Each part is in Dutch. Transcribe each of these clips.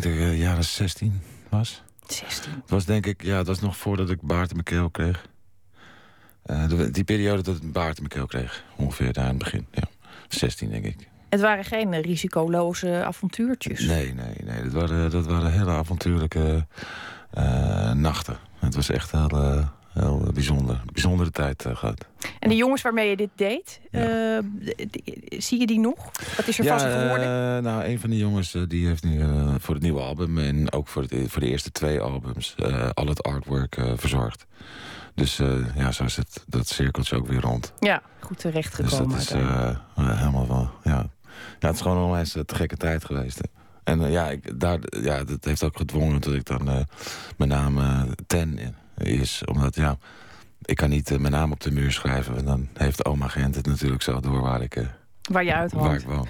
denk dat ik uh, jaren 16 was. 16? Het was denk ik, ja, dat was nog voordat ik baard in mijn keel kreeg. Uh, die periode dat ik baard in mijn keel kreeg. Ongeveer daar in het begin, ja. 16 denk ik. Het waren geen risicoloze avontuurtjes? Nee, nee, nee. Dat waren, dat waren hele avontuurlijke nachten. Het was echt heel, heel bijzonder. Bijzondere tijd uh, gehad. En de jongens waarmee je dit deed, ja. zie je die nog? Wat is er ja, ze geworden? nou, een van die jongens die heeft nu voor het nieuwe album... en ook voor, het, voor de eerste twee albums al het artwork verzorgd. Dus ja, zo is het, dat cirkeltje ook weer rond. Ja, goed terechtgekomen. Dus dat is helemaal wel, ja. Ja, het is gewoon onwijs te gekke tijd geweest. Hè. En ja, ik, daar, ja, dat heeft ook gedwongen dat ik dan mijn naam Ten is. Omdat ja, ik kan niet mijn naam op de muur schrijven. En dan heeft oma Gent het natuurlijk zo door waar ik... waar je uit Waar ik woon.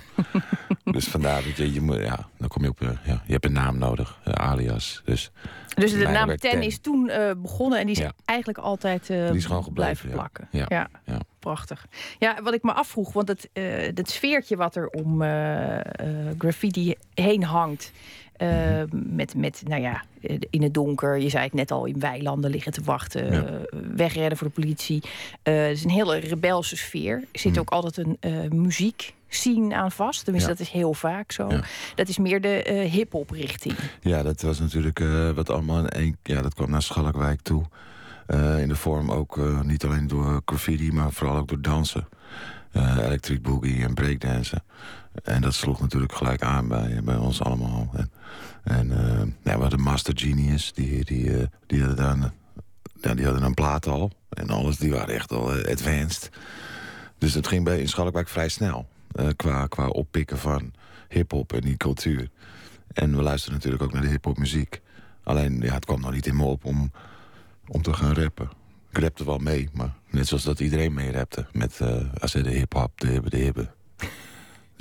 dus vandaar dat je, je moet, ja, dan kom je op, ja, je hebt een naam nodig, alias. Dus, dus de naam Ten, Ten, is toen begonnen en die is ja. eigenlijk altijd die is gewoon gebleven, blijven plakken. Ja. ja. ja. Prachtig. Ja, wat ik me afvroeg, want het, uh, het sfeertje wat er om uh, uh, graffiti heen hangt. Met, met, nou ja, in het donker. Je zei het net al, in weilanden liggen te wachten. Ja. wegredden voor de politie. het is een hele rebelse sfeer. Er zit ook altijd een muziek scene aan vast. Tenminste, ja. dat is heel vaak zo. Ja. Dat is meer de hip-hop richting. Ja, dat was natuurlijk wat allemaal in één. Ja, dat kwam naar Schalkwijk toe. In de vorm ook niet alleen door graffiti, maar vooral ook door dansen. Electric boogie en breakdansen. En dat sloeg natuurlijk gelijk aan bij, bij ons allemaal. En, en ja, we hadden Master Genius, die, die, die, hadden dan, ja, die hadden een plaat al. En alles, die waren echt al advanced. Dus het ging bij in Schalkwijk vrij snel. qua, qua oppikken van hip-hop en die cultuur. En we luisterden natuurlijk ook naar de hip-hop muziek. Alleen, ja, het kwam nog niet in me op om om te gaan rappen. Ik rapte wel mee, maar net zoals dat iedereen mee rapte. Met als de hip-hop, de hibbe, de hibbe.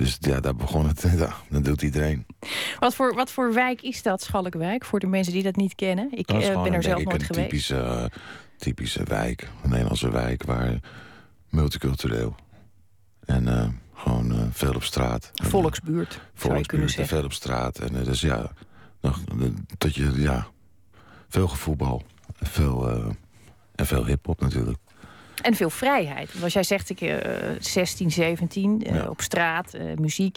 Dus ja, daar begon het. Ja, dat doet iedereen. Wat voor, wat voor wijk is dat, Schalkwijk? Voor de mensen die dat niet kennen. Ik uh, ben er zelf nooit geweest. Typische, typische wijk, een Nederlandse wijk, waar multicultureel. En uh, gewoon veel op straat. Volksbuurt, Volksbuurt, en veel op straat. En dus ja, nog, dat je, ja, veel gevoetbal. Veel, en veel hip-hop natuurlijk. En veel vrijheid. Want als jij zegt, ik uh, 16, 17, uh, ja. op straat, uh, muziek.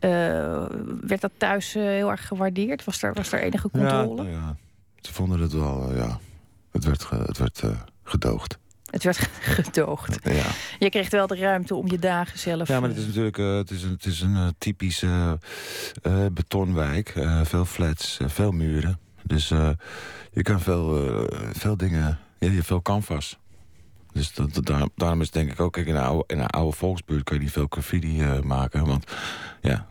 Ja. werd dat thuis heel erg gewaardeerd? Was er, was er enige controle? Ja, ja. ze vonden het wel, ja. Het werd, het werd gedoogd. Het werd gedoogd. Ja. Je kreeg wel de ruimte om je dagen zelf... Ja, maar het is natuurlijk het is een, het is een typische betonwijk. veel flats, veel muren. Dus je kan veel, veel dingen... Ja, je hebt veel canvas. Dus dat, dat, daar, daarom is denk ik ook... Kijk, in een oude, in een oude volksbuurt kun je niet veel graffiti uh, maken. Want ja,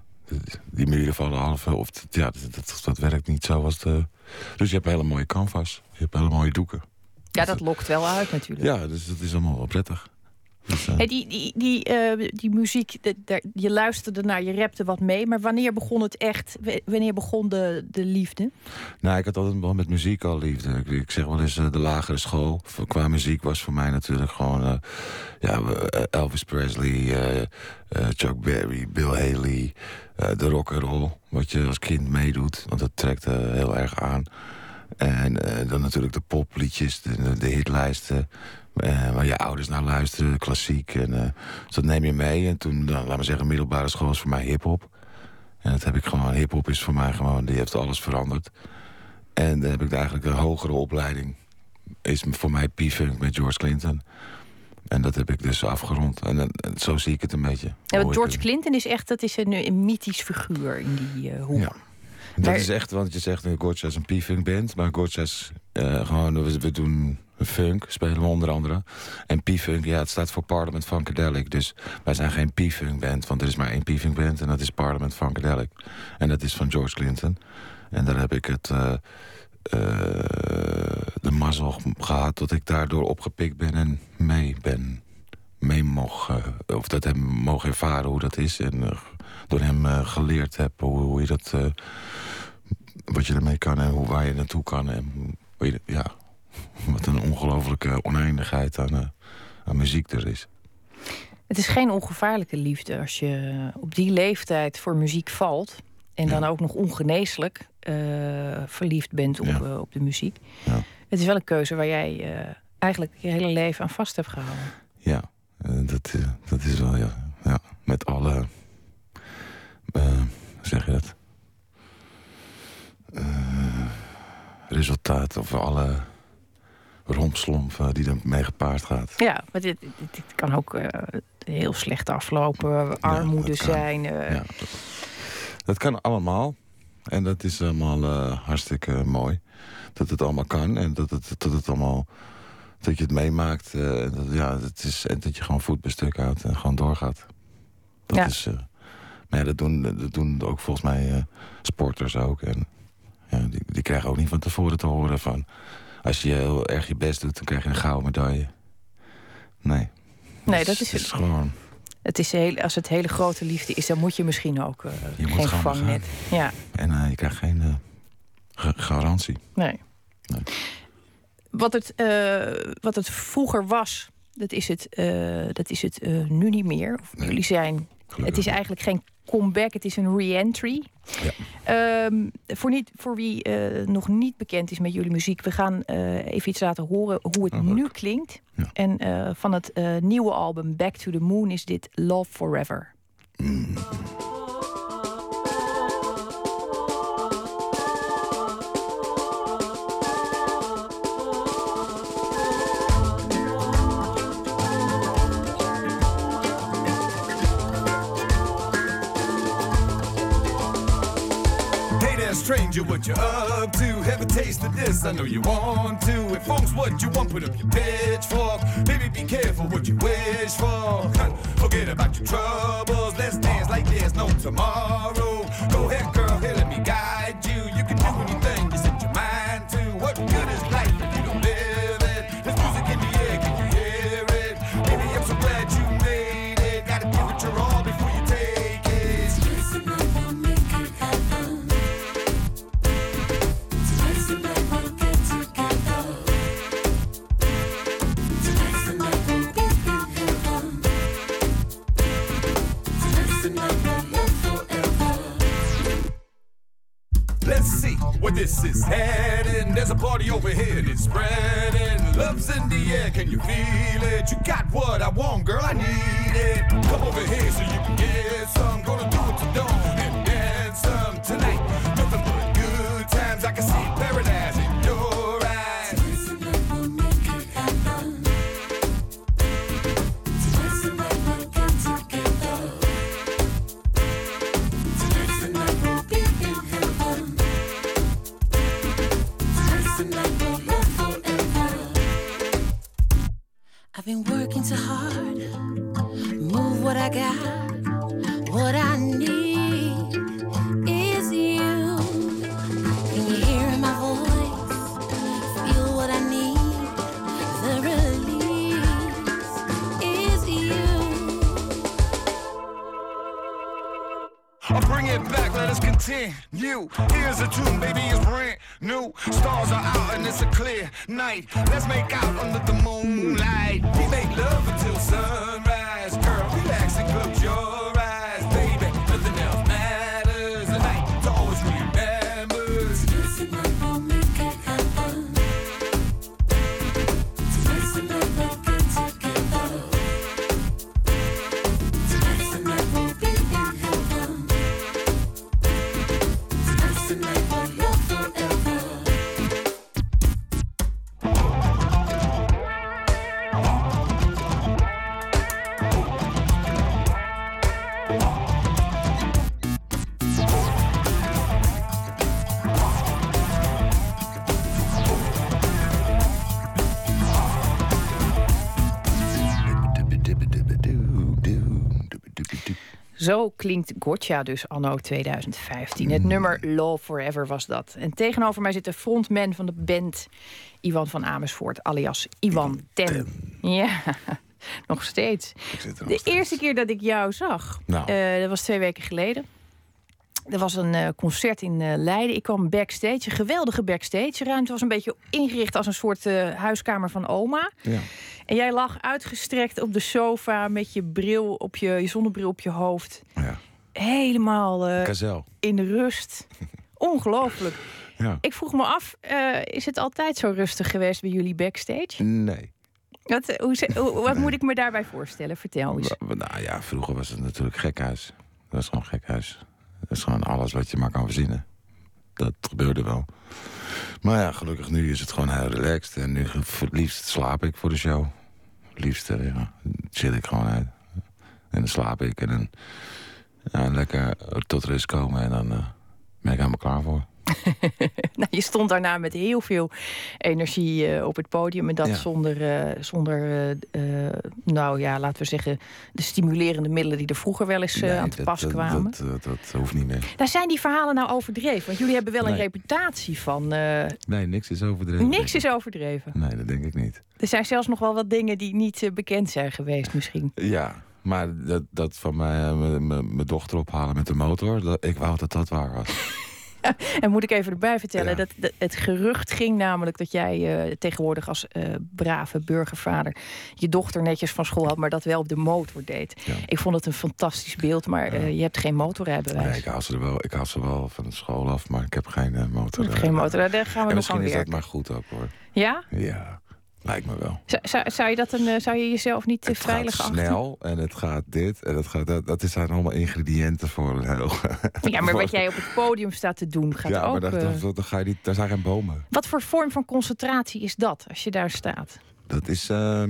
die muren vallen half... Of, ja, dat, dat, dat werkt niet zo als de... Dus je hebt hele mooie canvas. Je hebt hele mooie doeken. Ja, dat lokt wel uit natuurlijk. Ja, dus dat is allemaal wel prettig. Dus, uh... hey, die, die, die, uh, die muziek, de, de, je luisterde naar, je rapte wat mee. Maar wanneer begon het echt? Wanneer begon de, de liefde? Nou, ik had altijd wel met muziek al liefde. Ik, ik zeg wel eens, uh, de lagere school qua muziek was voor mij natuurlijk gewoon... ja, Elvis Presley, Chuck Berry, Bill Haley, de rock'n'roll. Wat je als kind meedoet, want dat trekt heel erg aan. En dan natuurlijk de popliedjes, de, de hitlijsten... Uh, waar je ouders naar luisteren, klassiek. En, uh, dus dat neem je mee. En toen, dan, laat maar zeggen, middelbare school is voor mij hip-hop. En dat heb ik gewoon, hip-hop is voor mij gewoon, die heeft alles veranderd. En dan heb ik eigenlijk een hogere opleiding. Is voor mij P-Funk met George Clinton. En dat heb ik dus afgerond. En, en, en zo zie ik het een beetje. Ja, want George Clinton is echt, dat is een, een mythisch figuur in die uh, hoek. Ja. Dat maar... is echt, want je zegt nu Gorge is een P-Funk band. Maar Gorge is gewoon, we, we doen funk, spelen we onder andere. En P-Funk, ja, het staat voor Parliament Funkadelic. Dus wij zijn geen P-Funk band, want er is maar één P-Funk band... en dat is Parliament Funkadelic. En dat is van George Clinton. En daar heb ik het... Uh, uh, de mazzel gehad dat ik daardoor opgepikt ben en mee ben. Mee mocht, uh, of dat hem mogen ervaren hoe dat is. En door hem geleerd heb hoe, hoe je dat... wat je ermee kan en hoe, waar je naartoe kan. En, je, ja, wat een ongelofelijke oneindigheid aan, uh, aan muziek er is. Het is geen ongevaarlijke liefde als je op die leeftijd voor muziek valt. En dan ja. ook nog ongeneeslijk. verliefd bent op, Ja. op de muziek. Ja. Het is wel een keuze waar jij eigenlijk je hele leven aan vast hebt gehouden. Ja, eh, dat, eh, dat is wel, ja. ja. Met alle, eh, hoe zeg je dat? Eh, resultaat of alle rompslomp eh, die ermee gepaard gaat. Ja, maar dit, dit, dit kan ook eh, heel slecht aflopen, armoede dat zijn. eh, Ja, dat, dat kan allemaal. En dat is allemaal hartstikke mooi. Dat het allemaal kan en dat het, dat het allemaal... Dat je het meemaakt. en dat, ja, het is, en dat je gewoon voet bij stuk houdt en gewoon doorgaat. Dat Ja. is... eh, maar ja, dat doen, dat doen ook volgens mij sporters ook. En ja, die, die krijgen ook niet van tevoren te horen van... Als je heel erg je best doet, dan krijg je een gouden medaille. Nee. Nee, dat is het. is gewoon... Het is heel, als het hele grote liefde is, dan moet je misschien ook eh, Je geen vangnet. Ja, En eh, je krijgt geen eh, ga- garantie. nee. Nee. Wat, het, wat het vroeger was, dat is het, dat is het nu niet meer. Of Nee. Jullie zijn. Gelukkig. Het is eigenlijk geen comeback, het is een re-entry. Ja. Ehm, voor, niet, voor wie eh, nog niet bekend is met jullie muziek, we gaan eh, even iets laten horen hoe het Oh, nu klinkt. Ja. En eh, van het nieuwe album Back to the Moon is dit Love Forever. Hey stranger, what you up to? Have a taste of this, I know you want to. If funk's what you want, put up your pitchfork. Baby, be careful what you wish for. Forget about your troubles, let's dance like there's no tomorrow. Go ahead, girl, here, let me guide where this is heading. There's a party over here and it's spreading. Love's in the air, can you feel it? You got what I want, girl, I need it. Come over here so you can get some. Gonna do it to dawn and dance some tonight. Nothing but good times. I can see paradise You, Can you hear my voice? Feel what I need. The release is you. I bring it back. Let us continue. here's a tune, baby, it's brand new. Stars are out and it's a clear night. Let's make out Zo klinkt Gotcha dus anno 2015. Het nummer Love Forever was dat. En tegenover mij zit de frontman van de band... Iwan van Amersfoort, alias Iwan Ten. Ja, nog steeds. Nog De steeds. eerste keer dat ik jou zag, Nou. eh, dat was twee weken geleden. Er was een eh, concert in eh, Leiden. Ik kwam backstage, een geweldige backstage ruimte. was een beetje ingericht als een soort huiskamer van oma. Ja. En jij lag uitgestrekt op de sofa met je bril op je, je zonnebril op je hoofd. ja. Helemaal eh, in de rust. Ongelooflijk. Ja. Ik vroeg me af, eh, is het altijd zo rustig geweest bij jullie backstage? Nee. Wat, hoe, ze- hoe- wat moet ik me daarbij voorstellen? Vertel eens. Nou ja, vroeger was het natuurlijk gekhuis. Dat was gewoon gekhuis. Dat is gewoon alles wat je maar kan verzinnen. Dat gebeurde wel. Maar ja, gelukkig nu is het gewoon heel relaxed. En nu liefst slaap ik voor de show. Liefst eh, ja, chill ik gewoon uit. En dan slaap ik en dan ja, lekker tot rust komen. En dan eh, ben ik helemaal klaar voor. Nou, je stond daarna met heel veel energie eh, op het podium. En dat Ja. zonder, eh, zonder nou ja, laten we zeggen, de stimulerende middelen die er vroeger wel eens Nee, aan te dat- pas kwamen. Dat, dat, dat hoeft niet meer. Daar zijn die verhalen nou overdreven? Want jullie hebben wel een reputatie van Nee, niks is overdreven. niks is overdreven. Nee, dat denk ik niet. Er zijn zelfs nog wel wat dingen die niet bekend zijn geweest misschien. Ja, maar dat, dat van mij, eh, mijn- dochter ophalen met de motor, dat, ik wou dat dat waar was. En moet ik even erbij vertellen, Ja. dat, dat het gerucht ging namelijk dat jij eh, tegenwoordig als eh, brave burgervader je dochter netjes van school had, maar dat wel op de motor deed. Ja. Ik vond het een fantastisch beeld, maar je hebt geen motorrijbewijs. Nee, ik haal ze er wel, ik haal ze wel van de school af, maar ik heb geen motor. Geen motor, daar gaan we En nog aan misschien is dat werken. maar goed ook hoor. Ja? Ja, lijkt me wel. Zou, zou, je, dat een, eh, zou je jezelf niet te het veilig gaat achten? snel en het gaat dit en het gaat dat. Dat zijn allemaal ingrediënten voor een heel... Ja, maar wat jij op het podium staat te doen gaat ja, ook... maar daar, eh, daar, daar ga je niet, daar zijn geen bomen. Wat voor vorm van concentratie is dat, als je daar staat? Dat is... eh,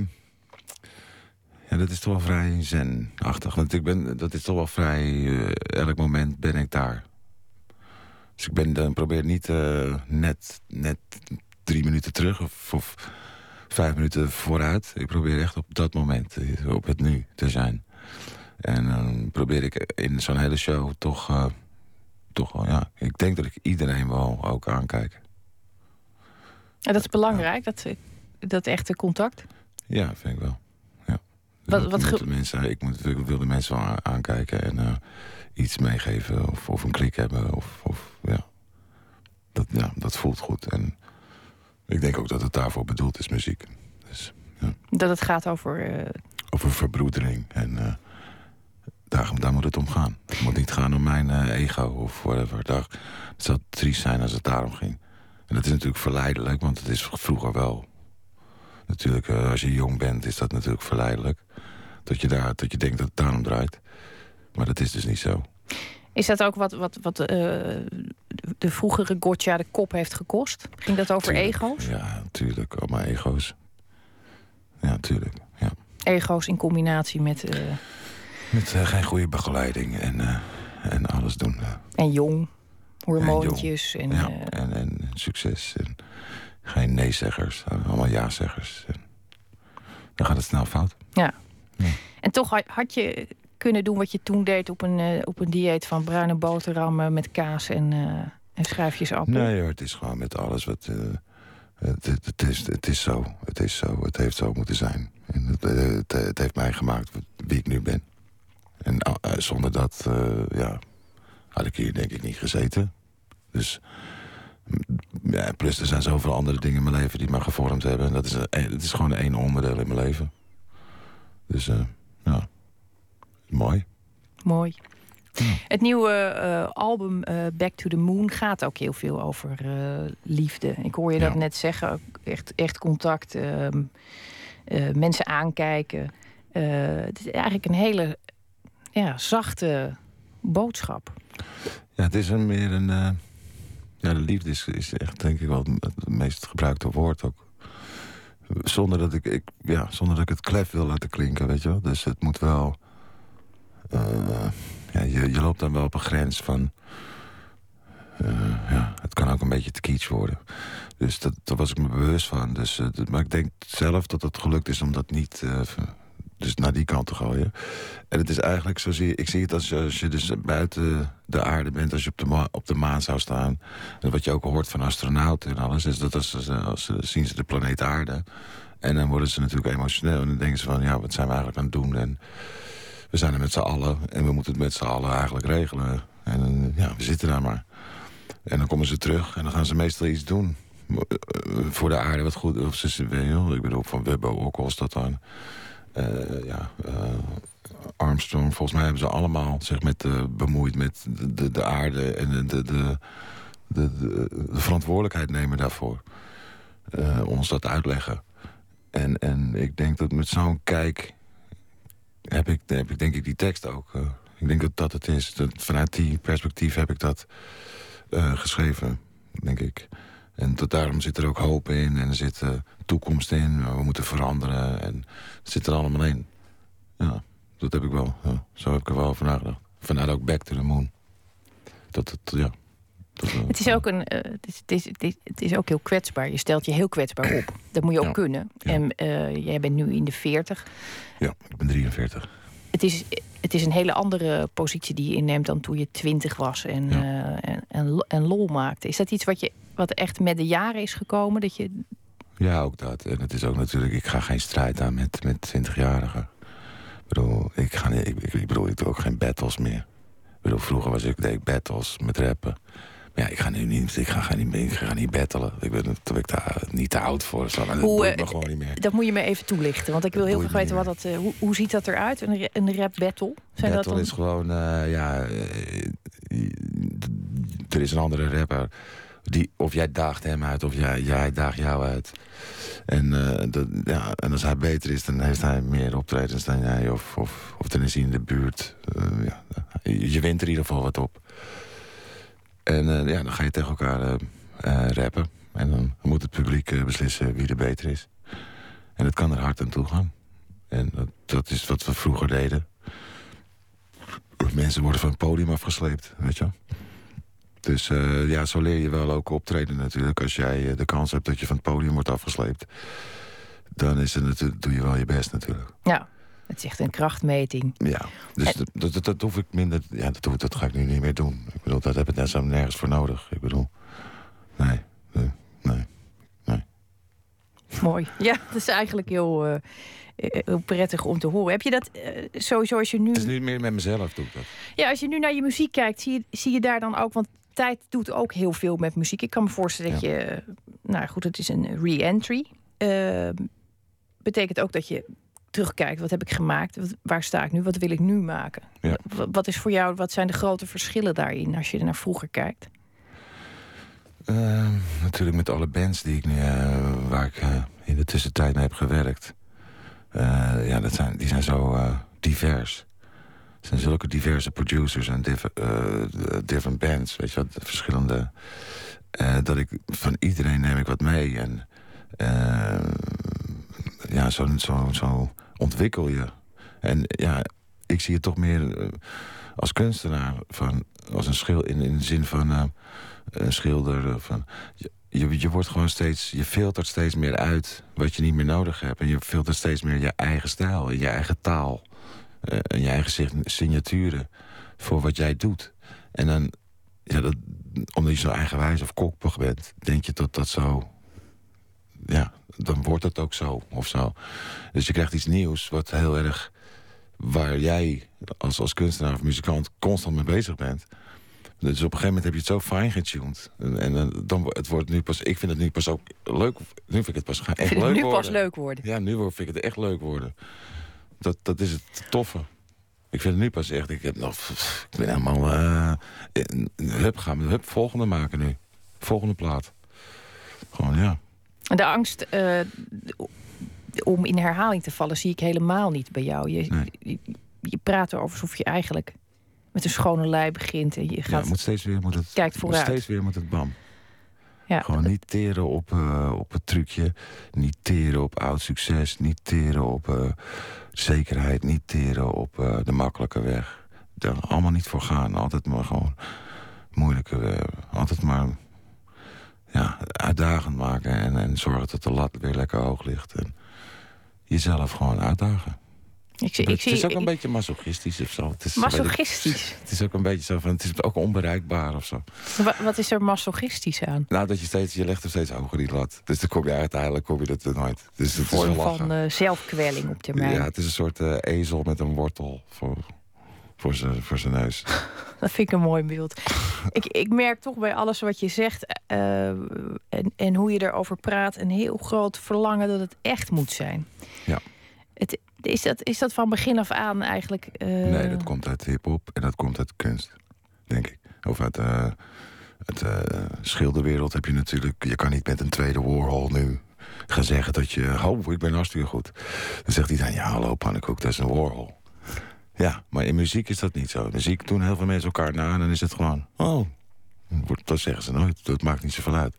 ja, dat is toch wel vrij zen-achtig. Want ik ben, dat is toch wel vrij... eh, elk moment ben ik daar. Dus ik ben, dan probeer niet eh, net, net drie minuten terug of, of vijf minuten vooruit. Ik probeer echt op dat moment, op het nu te zijn. En dan probeer ik in zo'n hele show toch... eh, toch wel, ja, ik denk dat ik iedereen wel ook aankijk. En dat is belangrijk, dat, dat echte contact. Ja, vind ik wel. Ja. Wat- Dus wat ik, moet de mensen, ik, moet, ik wil de mensen wel aankijken en eh, iets meegeven of, of een klik hebben. Of, of, ja. Dat, ja, dat voelt goed. En ik denk ook dat het daarvoor bedoeld is, muziek. Dus, Dat het gaat over... eh, over verbroedering. En eh, daar, daar moet het om gaan. Het moet niet gaan om mijn eh, ego of whatever. Daar, het zou triest zijn als het daarom ging. En dat is natuurlijk verleidelijk, want het is vroeger wel. Natuurlijk, als je jong bent, is dat natuurlijk verleidelijk. Dat je, daar, dat je denkt dat het daarom draait. Maar dat is dus niet zo. Is dat ook wat, wat, wat eh, de vroegere Gotcha de kop heeft gekost? Ging dat over Tuurlijk. ego's? Ja, natuurlijk. Allemaal ego's. Ja, tuurlijk. Ja. Ego's in combinatie met... eh, Met eh, geen goede begeleiding en, en alles doen. en jong, hormoontjes. En, ja, en, en succes. En geen nee-zeggers, allemaal ja-zeggers. Dan gaat het snel fout. en toch had, had je kunnen doen wat je toen deed op een, eh, op een dieet van bruine boterhammen met kaas en, eh en schijfjes appel. Nee het is gewoon met alles wat... eh, het, het, het is, het is zo, het is zo, het heeft zo moeten zijn. En het, heeft mij gemaakt wie ik nu ben. En zonder dat, ja, had ik hier denk ik niet gezeten. Dus, mm, ja, plus er zijn zoveel andere dingen in mijn leven die me gevormd hebben. En dat is, het is gewoon één onderdeel in mijn leven. Dus, ja, mooi. Mooi. Ja. Het nieuwe eh, album eh, Back to the Moon gaat ook heel veel over eh, liefde. Ik hoor je dat net zeggen. Echt, echt contact, ehm, eh, mensen aankijken. Het is eigenlijk een hele ja, zachte boodschap. Ja, het is een meer een. ja, de liefde is, is echt, denk ik, wel het, het meest gebruikte woord ook. Zonder dat ik, ik, ja, zonder dat ik het klef wil laten klinken, weet je wel. Dus het moet wel. Eh, ja, je, je loopt dan wel op een grens van. eh, ja, het kan ook een beetje te kitsch worden. Dus dat, daar was ik me bewust van. Dus, eh, maar ik denk zelf dat het gelukt is om dat niet. dus naar die kant te gooien. En het is eigenlijk, zo zie ik zie het als, als je dus buiten de aarde bent, als je op de, op de maan zou staan. Wat je ook hoort van astronauten en alles, is dat als, als, zien ze de planeet aarde. En dan worden ze natuurlijk emotioneel. En dan denken ze van, ja, wat zijn we eigenlijk aan het doen? En we zijn er met z'n allen en we moeten het met z'n allen eigenlijk regelen. En eh, ja, we zitten daar maar. En dan komen ze terug en dan gaan ze meestal iets doen. eh, eh, Voor de aarde wat goed. Of ze, ik bedoel, van Webbo ook was dat dan. Ja, Armstrong, volgens mij hebben ze allemaal zich met, bemoeid met de, de, de aarde en de, de, de, de, de, de verantwoordelijkheid nemen daarvoor. Ons dat uitleggen. En, en ik denk dat met zo'n kijk heb ik, denk ik die tekst ook. eh, ik denk dat dat het is. Vanuit die perspectief heb ik dat eh, geschreven, denk ik. En tot daarom zit er ook hoop in en er zit eh, toekomst in. We moeten veranderen en het zit er allemaal in. Ja, dat heb ik wel. Zo heb ik er wel over nagedacht. Vandaar ook Back to the Moon. Dat het, ja. Eh, Het is ook een, eh, het, is, het, is, het, is, het is ook heel kwetsbaar. Je stelt je heel kwetsbaar op. Dat moet je ook Ja. kunnen. Ja. En eh, jij bent nu in de 40. Ja, ik ben 43. Het is, het is een hele andere positie die je inneemt dan toen je 20 was en, Ja. eh, en, en, lo- en lol maakte. Is dat iets wat, je, wat echt met de jaren is gekomen? Dat je, Ja, ook dat. En het is ook natuurlijk, ik ga geen strijd aan met, met 20-jarigen. Ik bedoel, ik, ga ik, ik, ik bedoel, ik doe ook geen battles meer. Ik bedoel, vroeger was ik, deed ik battles met rappen. Maar ja, ik ga nu niet, ik ga, ga niet, ik ga niet battelen. Ik ben, ik daar niet te oud voor. Zo. Dat Hoe, boeit me eh, gewoon niet meer. dat moet je me even toelichten. Want ik wil heel graag weten wat dat, eh, hoe, hoe ziet dat eruit? Een, een rap battle? Zijn Battle dat is gewoon, eh, ja... eh, er is een andere rapper. Die, of jij daagt hem uit, of jij, jij daagt jou uit. En, eh, dat, ja, en als hij beter is, dan heeft hij meer optredens dan jij. Of, of, of dan is hij in de buurt. Eh, ja, je wint er in ieder geval wat op. En eh, ja, dan ga je tegen elkaar eh, eh, rappen. En dan moet het publiek beslissen wie er beter is. En het kan er hard aan toe gaan. En dat, dat is wat we vroeger deden. Mensen worden van het podium afgesleept, weet je. Dus ja, zo leer je wel ook optreden natuurlijk. Als jij de kans hebt dat je van het podium wordt afgesleept... dan is het, doe je wel je best natuurlijk. Ja, het is echt een krachtmeting. Ja, dus En- dat, dat, dat hoef ik minder... Ja, dat, hoef- dat ga ik nu niet meer doen. Ik bedoel, dat heb ik net zo nergens voor nodig. Ik bedoel, nee, nee, nee. Mooi. Ja, dat is eigenlijk heel, eh, eh, heel prettig om te horen. Heb je dat eh, sowieso als je nu... Het is niet meer met mezelf, doe ik dat. Ja, als je nu naar je muziek kijkt, zie je, zie je daar dan ook... Want tijd doet ook heel veel met muziek. Ik kan me voorstellen dat je... Nou goed, het is een re-entry. Eh, betekent ook dat je terugkijkt. Wat heb ik gemaakt? Wat, waar sta ik nu? Wat wil ik nu maken? Ja. Wat, wat is voor jou... Wat zijn de grote verschillen daarin als je er naar vroeger kijkt? Eh, natuurlijk met alle bands die ik nu, eh, waar ik eh, in de tussentijd mee heb gewerkt. Eh, ja, dat zijn, die zijn zo divers. Het zijn zulke diverse producers en diff, different bands, weet je wat, verschillende. dat ik van iedereen neem ik wat mee. En eh, ja, zo, zo, zo ontwikkel je. En ja, ik zie het toch meer eh, als kunstenaar, van, als een schil in, in de zin van eh, een schilder. eh, Van, je, je, je wordt gewoon steeds, je filtert steeds meer uit wat je niet meer nodig hebt. En je filtert steeds meer je eigen stijl, je eigen taal. en je eigen sign- signaturen voor wat jij doet. En dan, ja, dat, omdat je zo eigenwijs of koppig bent, denk je dat dat zo. Ja, dan wordt het ook zo of zo. Dus je krijgt iets nieuws wat heel erg. waar jij als, als kunstenaar of muzikant constant mee bezig bent. Dus op een gegeven moment heb je het zo fijn getuned. En, en dan- het wordt nu pas. Ik vind het nu pas ook leuk. Nu vind ik het pas echt vind het leuk nu worden. pas leuk worden. Ja, nu vind ik het echt leuk worden. Dat, dat is het toffe. Ik vind het nu pas echt. Ik, heb nog, ik ben helemaal. in- hup, gaan we hup, volgende maken nu. Volgende plaat. Gewoon ja. De angst eh, om in herhaling te vallen zie ik helemaal niet bij jou. Je, Nee. je, je praat erover alsof je eigenlijk met een schone lei begint. En je ja gaat, moet steeds weer moet het. kijkt moet vooruit. steeds weer moet het bam. ja, Gewoon niet teren op, eh, op het trucje. Niet teren op oud succes. Niet teren op eh, zekerheid. Niet teren op de makkelijke weg. Daar allemaal niet voor gaan. Altijd maar gewoon moeilijke. Altijd maar ja, uitdagend maken. En, en zorgen dat de lat weer lekker hoog ligt. En jezelf gewoon uitdagen. ik, zie, ik het zie is ook ik- een beetje masochistisch of zo. Het is, ik- masochistisch. het is ook een beetje zo van, het is ook onbereikbaar of zo. Wa- Wat is er masochistisch aan? Nou, dat je steeds, je legt er steeds hoger die lat. Dus dan kom je uiteindelijk kom je dat er nooit. Dus het is een van eh, zelfkwelling op termijn. ja, het is een soort eh, ezel met een wortel voor, voor zijn voor zijn neus. Dat vind ik een mooi beeld. ik, ik merk toch bij alles wat je zegt eh, en, en hoe je erover praat... een heel groot verlangen dat het echt moet zijn. Ja. Het, is, dat, is dat van begin af aan eigenlijk... eh, Nee, dat komt uit hip-hop en dat komt uit kunst, denk ik. Of uit, eh, Het uh, schilderwereld heb je natuurlijk... Je kan niet met een tweede Warhol nu gaan zeggen dat je... Oh, ik ben hartstikke goed. Dan zegt iedereen, ja, hallo Pannenkoek, dat is een Warhol. Ja, maar in muziek is dat niet zo. Muziek doen heel veel mensen elkaar na en dan is het gewoon... Oh, dat zeggen ze nooit. Dat maakt niet zoveel uit.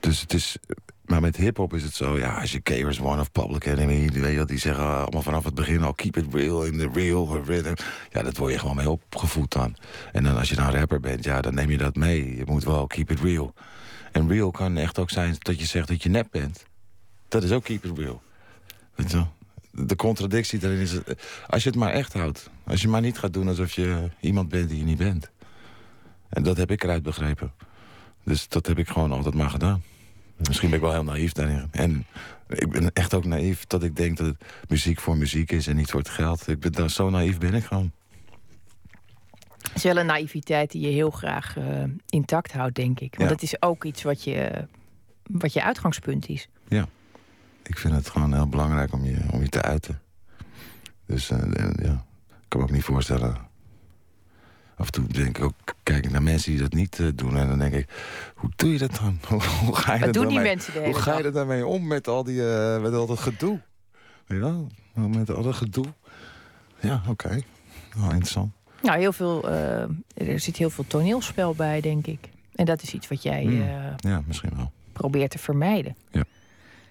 Dus het is... Maar met hip-hop is het zo, ja, als je Kers One of Public Enemy, weet je, die zeggen allemaal vanaf het begin al keep it real in the real rhythm. Ja, dat word je gewoon mee opgevoed dan. En dan als je nou rapper bent, ja, dan neem je dat mee. Je moet wel keep it real. En real kan echt ook zijn dat je zegt dat je nep bent. Dat is ook keep it real. Weet je De contradictie daarin is, als je het maar echt houdt. Als je maar niet gaat doen alsof je iemand bent die je niet bent. En dat heb ik eruit begrepen. Dus dat heb ik gewoon altijd maar gedaan. Misschien ben ik wel heel naïef daarin. En ik ben echt ook naïef dat ik denk dat het muziek voor muziek is en niet voor het geld. Ik ben, daar, zo naïef ben ik gewoon. Het is wel een naïviteit die je heel graag uh, intact houdt, denk ik. Want ja. het is ook iets wat je, wat je uitgangspunt is. Ja, ik vind het gewoon heel belangrijk om je, om je te uiten. Dus uh, ja, ik kan me ook niet voorstellen af en toe denk ik ook, kijk naar mensen die dat niet uh, doen. En dan denk ik, hoe doe je dat dan? hoe, ga je Wat dat doen die mensen de Hoe ga je er daarmee om met al, die, uh, met al dat gedoe? Ja, met al dat gedoe. Ja, oké. Okay. Oh, interessant. Nou, heel veel, er zit heel veel toneelspel bij, denk ik. En dat is iets wat jij Mm. ja, misschien wel. probeert te vermijden. Ja.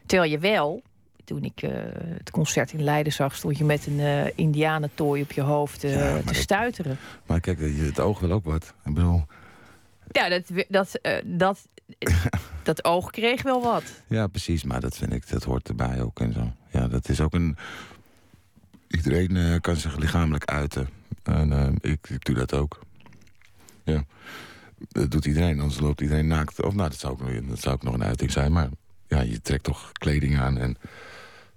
Terwijl je wel, toen ik uh, het concert in Leiden zag, stond je met een uh, indianentooi op je hoofd uh, Ja, maar te dat- stuiteren. Maar kijk, je- het oog wil ook wat. Ik bedoel, Ja, dat, dat, eh, dat, dat oog kreeg wel wat. ja, precies. Maar dat vind ik, dat hoort erbij ook en zo. Ja, dat is ook een... Iedereen eh, kan zich lichamelijk uiten. En eh, ik, ik doe dat ook. Ja. Dat doet iedereen, anders loopt iedereen naakt. Of nou, dat zou ook, nog- dat zou ook nog een uiting zijn. Maar ja, je trekt toch kleding aan en...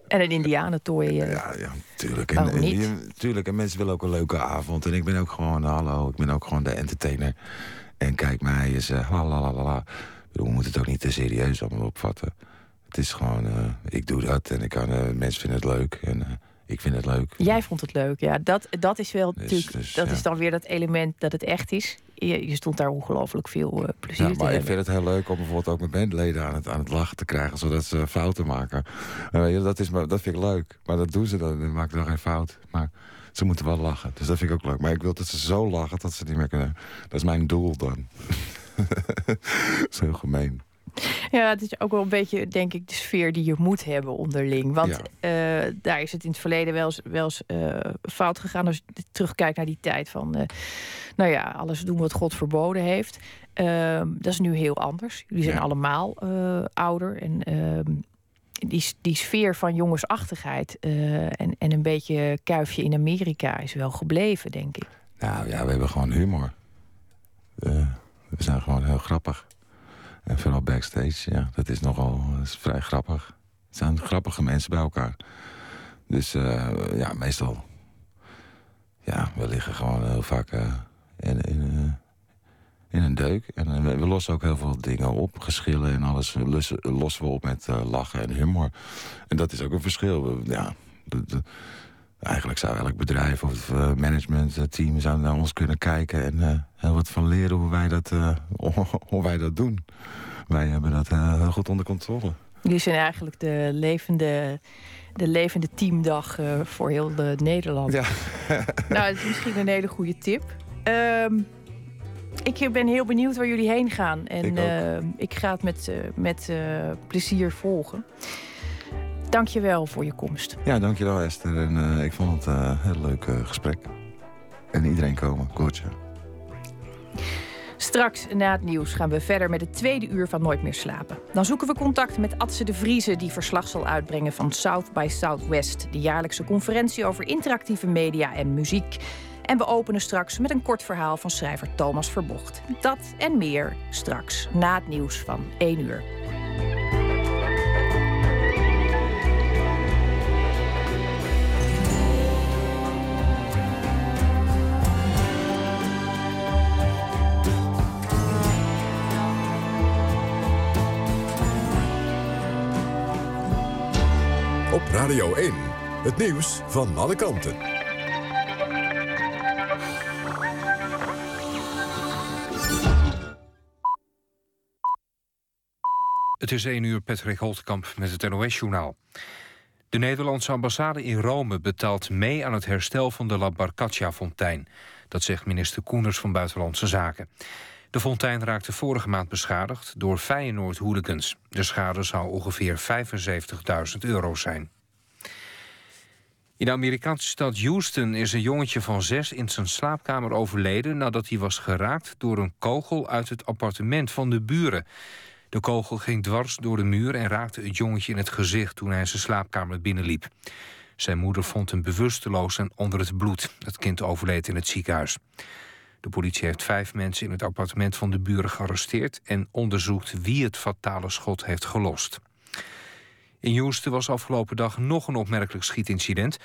En een indianentooi. eh, Ja, ja, tuurlijk. En, en, tuurlijk. En mensen willen ook een leuke avond. En ik ben ook gewoon, hallo, ik ben ook gewoon de entertainer. En kijk mij eens, uh, la la la la We moeten het ook niet te serieus allemaal opvatten. Het is gewoon, eh, ik doe dat en ik kan, mensen vinden het leuk. En ik vind het leuk. Jij vond het leuk, ja. Dat, dat is wel Dus- natuurlijk, dus, dat ja. is dan weer dat element dat het echt is. Je, je stond daar ongelooflijk veel eh, plezier Ja, te maar ik vind het heel leuk om bijvoorbeeld ook mijn bandleden aan het, aan het lachen te krijgen, zodat ze fouten maken. Je, dat, is, dat vind ik leuk. Maar dat doen ze dan, dan maken ze geen fout. Maar ze moeten wel lachen, dus dat vind ik ook leuk. Maar ik wil dat ze zo lachen dat ze niet meer kunnen. Dat is mijn doel dan. dat is heel gemeen. Ja, het is ook wel een beetje, denk ik, de sfeer die je moet hebben onderling. Want eh, daar is het in het verleden wel eens, wel eens eh, fout gegaan. Als je terugkijkt naar die tijd van, eh, nou ja, alles doen wat God verboden heeft. Ehm, dat is nu heel anders. Jullie zijn Ja. allemaal ouder. En ehm, die, die sfeer van jongensachtigheid en, en een beetje kuifje in Amerika is wel gebleven, denk ik. Nou ja, we hebben gewoon humor. We zijn gewoon heel grappig. En vooral backstage, ja, dat is nogal is vrij grappig. Het zijn grappige mensen bij elkaar. Dus eh, ja, meestal... Ja, we liggen gewoon heel vaak eh, in, in, eh, in een deuk. En we, lossen ook heel veel dingen op. Geschillen en alles lossen, we op met lachen en humor. En dat is ook een verschil. Ja, Eigenlijk zou elk bedrijf of uh, managementteam zou naar ons kunnen kijken en heel wat van leren hoe wij dat, hoe wij dat doen. Wij hebben dat eh, heel goed onder controle. Jullie zijn eigenlijk de levende, de levende teamdag eh, voor heel de Nederland. Ja. nou, dat is misschien een hele goede tip. Ehm, ik ben heel benieuwd waar jullie heen gaan. En Ik ehm, ik ga het met, eh, met eh, plezier volgen. Dank je wel voor je komst. Ja, dankjewel Esther. En eh, ik vond het eh, een heel leuk eh, gesprek. En iedereen komen, Goedje. Straks na het nieuws gaan we verder met het tweede uur van Nooit meer slapen. Dan zoeken we contact met Atse de Vrieze... die verslag zal uitbrengen van South by Southwest... de jaarlijkse conferentie over interactieve media en muziek. En we openen straks met een kort verhaal van schrijver Thomas Verbocht. Dat en meer straks na het nieuws van 1 uur. Radio 1, het nieuws van alle kanten. Het is 1 uur Patrick Holtkamp met het NOS-journaal. De Nederlandse ambassade in Rome betaalt mee aan het herstel van de La Barcaccia-fontein. Dat zegt minister Koenders van Buitenlandse Zaken. De fontein raakte vorige maand beschadigd door Feyenoord-hooligans. De schade zou ongeveer 75.000 euro zijn. In de Amerikaanse stad Houston is een jongetje van zes in zijn slaapkamer overleden... nadat hij was geraakt door een kogel uit het appartement van de buren. De kogel ging dwars door de muur en raakte het jongetje in het gezicht... toen hij zijn slaapkamer binnenliep. Zijn moeder vond hem bewusteloos en onder het bloed. Het kind overleed in het ziekenhuis. De politie heeft vijf mensen in het appartement van de buren gearresteerd... en onderzoekt wie het fatale schot heeft gelost. In Houston was afgelopen dag nog een opmerkelijk schietincident.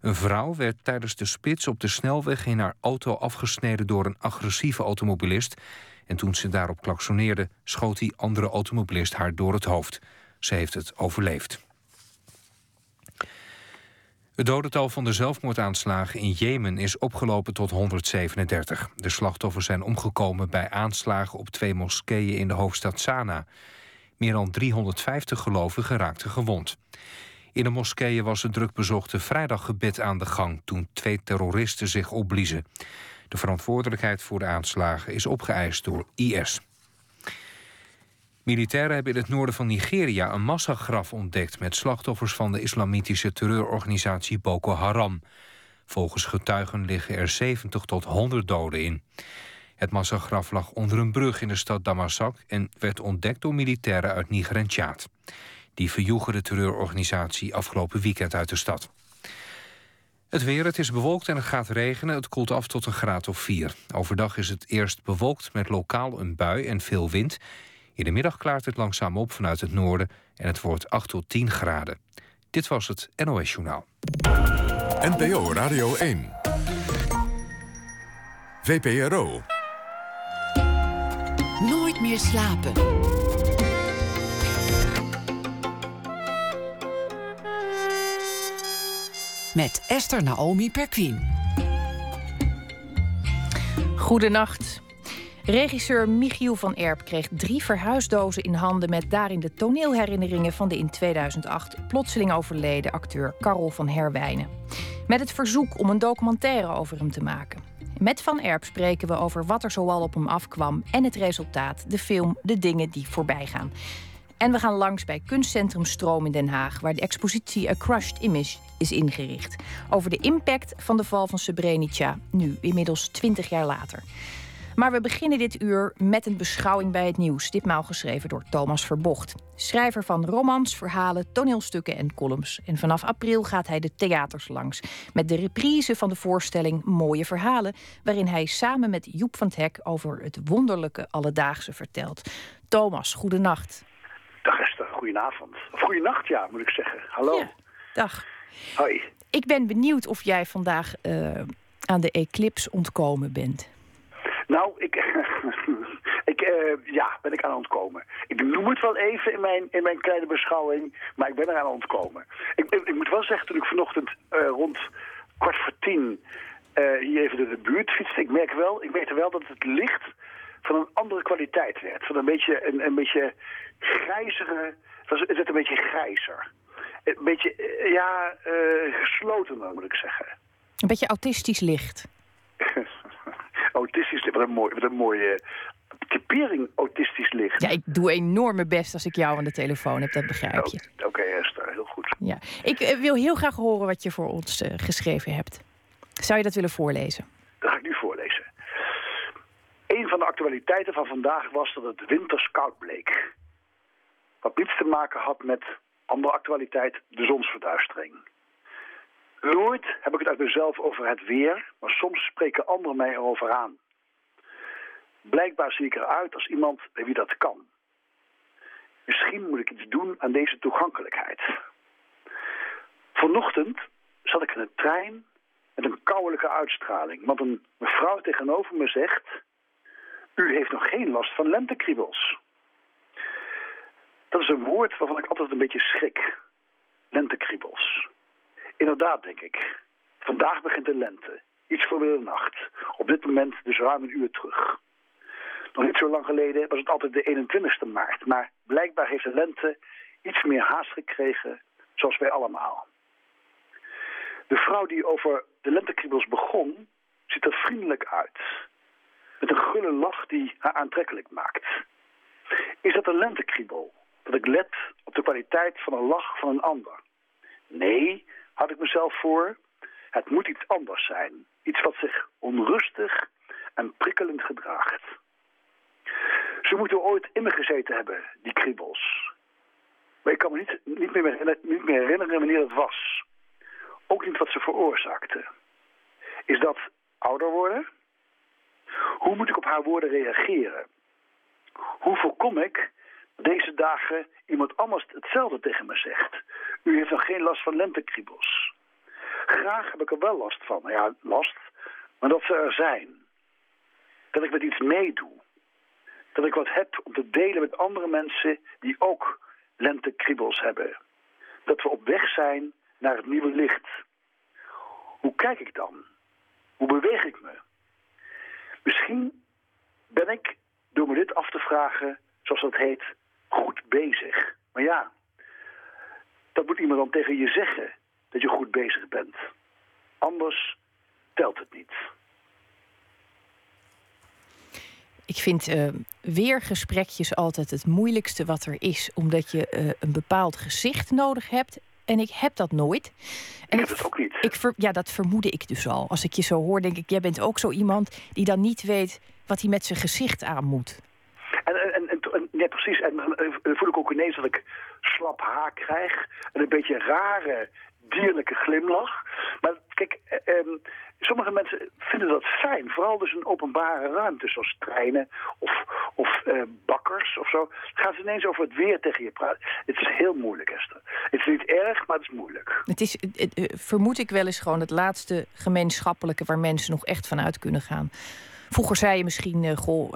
Een vrouw werd tijdens de spits op de snelweg in haar auto afgesneden door een agressieve automobilist. En toen ze daarop klaksoneerde, schoot die andere automobilist haar door het hoofd. Ze heeft het overleefd. Het dodental van de zelfmoordaanslagen in Jemen is opgelopen tot 137. De slachtoffers zijn omgekomen bij aanslagen op twee moskeeën in de hoofdstad Sanaa. Meer dan 350 gelovigen raakten gewond. In de moskeeën was het drukbezochte vrijdaggebed aan de gang... toen twee terroristen zich opbliezen. De verantwoordelijkheid voor de aanslagen is opgeëist door IS. Militairen hebben in het noorden van Nigeria een massagraf ontdekt... met slachtoffers van de islamitische terreurorganisatie Boko Haram. Volgens getuigen liggen er 70 tot 100 doden in. Het massagraf lag onder een brug in de stad Damasak... en werd ontdekt door militairen uit Niger en Tjaad. Die verjoegen de terreurorganisatie afgelopen weekend uit de stad. Het weer, het is bewolkt en het gaat regenen. Het koelt af tot een graad of 4. Overdag is het eerst bewolkt met lokaal een bui en veel wind. In de middag klaart het langzaam op vanuit het noorden... en het wordt 8 tot 10 graden. Dit was het NOS Journaal. NPO Radio 1. VPRO. Meer slapen. Met Esther Naomi Perquin. Goedenacht. Regisseur Michiel van Erp kreeg drie verhuisdozen in handen... met daarin de toneelherinneringen van de in 2008 plotseling overleden acteur Karel van Herwijnen. Met het verzoek om een documentaire over hem te maken. Met Van Erp spreken we over wat er zoal op hem afkwam... en het resultaat, de film, de dingen die voorbij gaan. En we gaan langs bij Kunstcentrum Stroom in Den Haag... waar de expositie A Crushed Image is ingericht. Over de impact van de val van Srebrenica, nu inmiddels 20 jaar later. Maar we beginnen dit uur met een beschouwing bij het nieuws. Ditmaal geschreven door Thomas Verbocht. Schrijver van romans, verhalen, toneelstukken en columns. En vanaf april gaat hij de theaters langs. Met de reprise van de voorstelling Mooie Verhalen. Waarin hij samen met Joep van het Hek over het wonderlijke alledaagse vertelt. Thomas, goedenacht. Dag Esther, goedenavond. Of goedenacht, ja, moet ik zeggen. Hallo. Ja, dag. Hoi. Ik ben benieuwd of jij vandaag uh, aan de eclipse ontkomen bent. Nou, ik, ik uh, ja, ben ik aan ontkomen. Ik noem het wel even in mijn, in mijn kleine beschouwing, maar ik ben eraan ontkomen. Ik, ik, ik moet wel zeggen, toen ik vanochtend uh, rond kwart voor tien hier even door de buurt fietste, ik merk wel, ik merkte wel dat het licht van een andere kwaliteit werd. Van een beetje, een, een beetje grijzere, het, was, het werd een beetje grijzer. Een beetje, ja, gesloten moet ik zeggen. Een beetje autistisch licht. autistisch licht, wat een, mooi, wat een mooie typering autistisch licht. Ja, ik doe enorm mijn best als ik jou aan de telefoon heb, dat begrijp je. Oké, okay, Esther, heel goed. Ja. Ik uh, wil heel graag horen wat je voor ons uh, geschreven hebt. Zou je dat willen voorlezen? Dat ga ik nu voorlezen. Een van de actualiteiten van vandaag was dat het winters koud bleek. Wat niets te maken had met andere actualiteit, de zonsverduistering. Nooit heb ik het uit mezelf over het weer, maar soms spreken anderen mij erover aan. Blijkbaar zie ik eruit als iemand bij wie dat kan. Misschien moet ik iets doen aan deze toegankelijkheid. Vanochtend zat ik in een trein met een kouwelijke uitstraling, want een mevrouw tegenover me zegt... U heeft nog geen last van lentekriebels. Dat is een woord waarvan ik altijd een beetje schrik. Lentekriebels. Inderdaad, denk ik. Vandaag begint de lente. Iets voor de nacht. Op dit moment dus ruim een uur terug. Nog niet zo lang geleden was het altijd de 21ste maart. Maar blijkbaar heeft de lente iets meer haast gekregen, zoals wij allemaal. De vrouw die over de lentekriebels begon, ziet er vriendelijk uit. Met een gulle lach die haar aantrekkelijk maakt. Is dat een lentekriebel? Dat ik let op de kwaliteit van een lach van een ander? Nee, had ik mezelf voor. Het moet iets anders zijn. Iets wat zich onrustig en prikkelend gedraagt. Ze moeten ooit in me gezeten hebben, die kriebels. Maar ik kan me niet, meer, niet meer herinneren wanneer het was. Ook niet wat ze veroorzaakte. Is dat ouder worden? Hoe moet ik op haar woorden reageren? Hoe voorkom ik deze dagen iemand anders hetzelfde tegen me zegt? U heeft nog geen last van lentekriebels. Graag heb ik er wel last van. Ja, last, maar dat ze er zijn. Dat ik met iets meedoe. Dat ik wat heb om te delen met andere mensen die ook lentekriebels hebben. Dat we op weg zijn naar het nieuwe licht. Hoe kijk ik dan? Hoe beweeg ik me? Misschien ben ik, door me dit af te vragen, zoals dat heet, goed bezig. Maar ja, dat moet iemand dan tegen je zeggen, dat je goed bezig bent. Anders telt het niet. Ik vind uh, weergesprekjes altijd het moeilijkste wat er is, omdat je uh, een bepaald gezicht nodig hebt. En ik heb dat nooit. En ik heb het ook niet. Ik ja, dat vermoedde ik dus al. Als ik je zo hoor, denk ik, jij bent ook zo iemand die dan niet weet wat hij met zijn gezicht aan moet. Ja, precies. En dan voel ik ook ineens dat ik slap haar krijg. En een beetje rare, dierlijke glimlach. Maar kijk, um, sommige mensen vinden dat fijn. Vooral dus een openbare ruimte, zoals treinen of, of bakkers of zo. Gaan ze ineens over het weer tegen je praten. Het is heel moeilijk, Esther. Het is niet erg, maar het is moeilijk. Het is, vermoed ik wel eens gewoon het laatste gemeenschappelijke... waar mensen nog echt vanuit kunnen gaan. Vroeger zei je misschien, goh...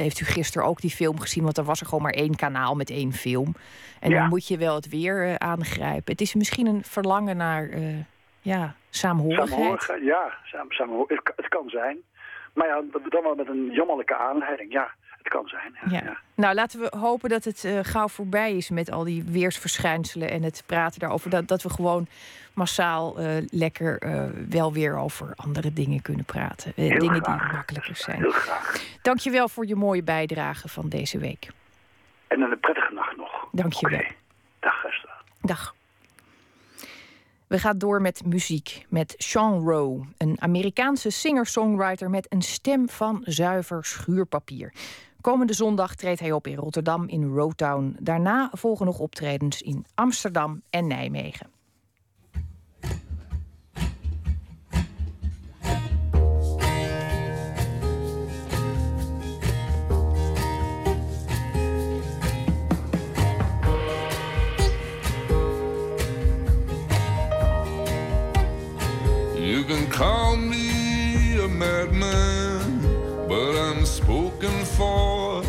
heeft u gisteren ook die film gezien? Want er was er gewoon maar één kanaal met één film. En ja. dan moet je wel het weer aangrijpen. Het is misschien een verlangen naar ja, saamhorigheid. Saamhorigheid, ja, saam, het, kan zijn. Maar ja, dan wel met een jammerlijke aanleiding. Ja, het kan zijn. Ja, ja. Nou, laten we hopen dat het uh, gauw voorbij is met al die weersverschijnselen en het praten daarover. Dat, dat we gewoon massaal uh, lekker uh, wel weer over andere dingen kunnen praten. dingen graag. die makkelijker zijn. Heel graag. Dankjewel voor je mooie bijdrage van deze week. En een prettige nacht nog. Dankjewel. Okay. Dag, Esther. Dag. We gaan door met muziek, met Sean Rowe, een Amerikaanse singer-songwriter met een stem van zuiver schuurpapier. Komende zondag treedt hij op in Rotterdam in Rotown. Daarna volgen nog optredens in Amsterdam en Nijmegen. You can call me a madman, spoken for.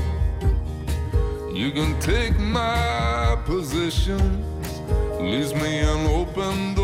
You can take my positions, leaves me an open door.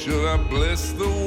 Should I bless the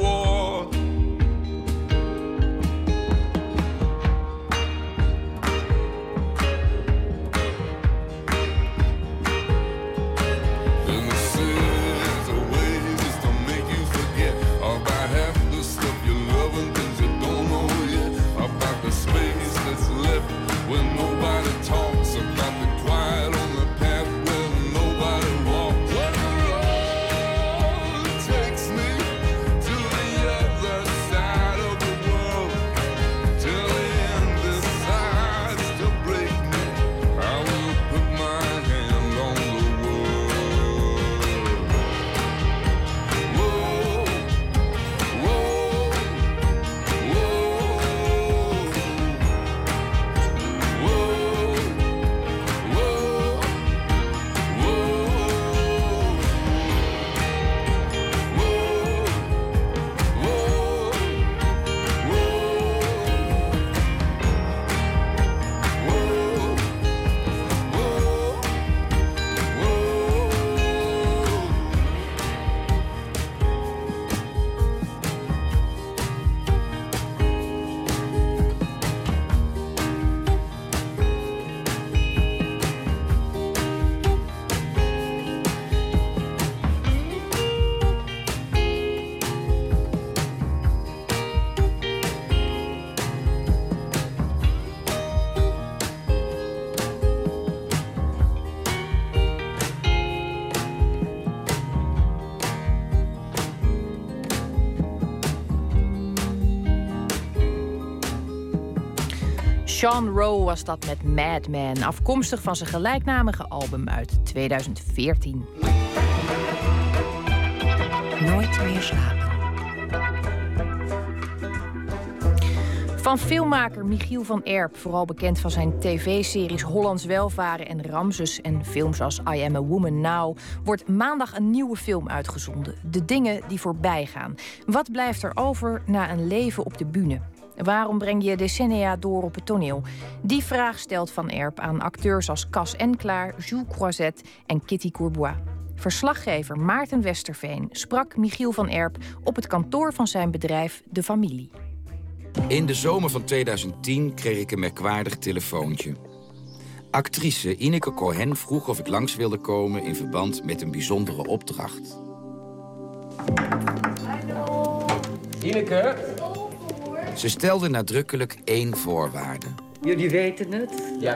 Sean Rowe was dat met Madman, afkomstig van zijn gelijknamige album uit 2014. Nooit meer slapen. Van filmmaker Michiel van Erp, vooral bekend van zijn tv-series Hollands Welvaren en Ramses en films als I Am a Woman Now, wordt maandag een nieuwe film uitgezonden. De dingen die voorbij gaan. Wat blijft er over na een leven op de bühne? Waarom breng je decennia door op het toneel? Die vraag stelt Van Erp aan acteurs als Cas Enklaar, Jules Croiset en Kitty Courbois. Verslaggever Maarten Westerveen sprak Michiel van Erp op het kantoor van zijn bedrijf De Familie. In de zomer van 2010 kreeg ik een merkwaardig telefoontje. Actrice Ineke Cohen vroeg of ik langs wilde komen in verband met een bijzondere opdracht. Ineke? Ze stelde nadrukkelijk één voorwaarde. Jullie weten het? Ja,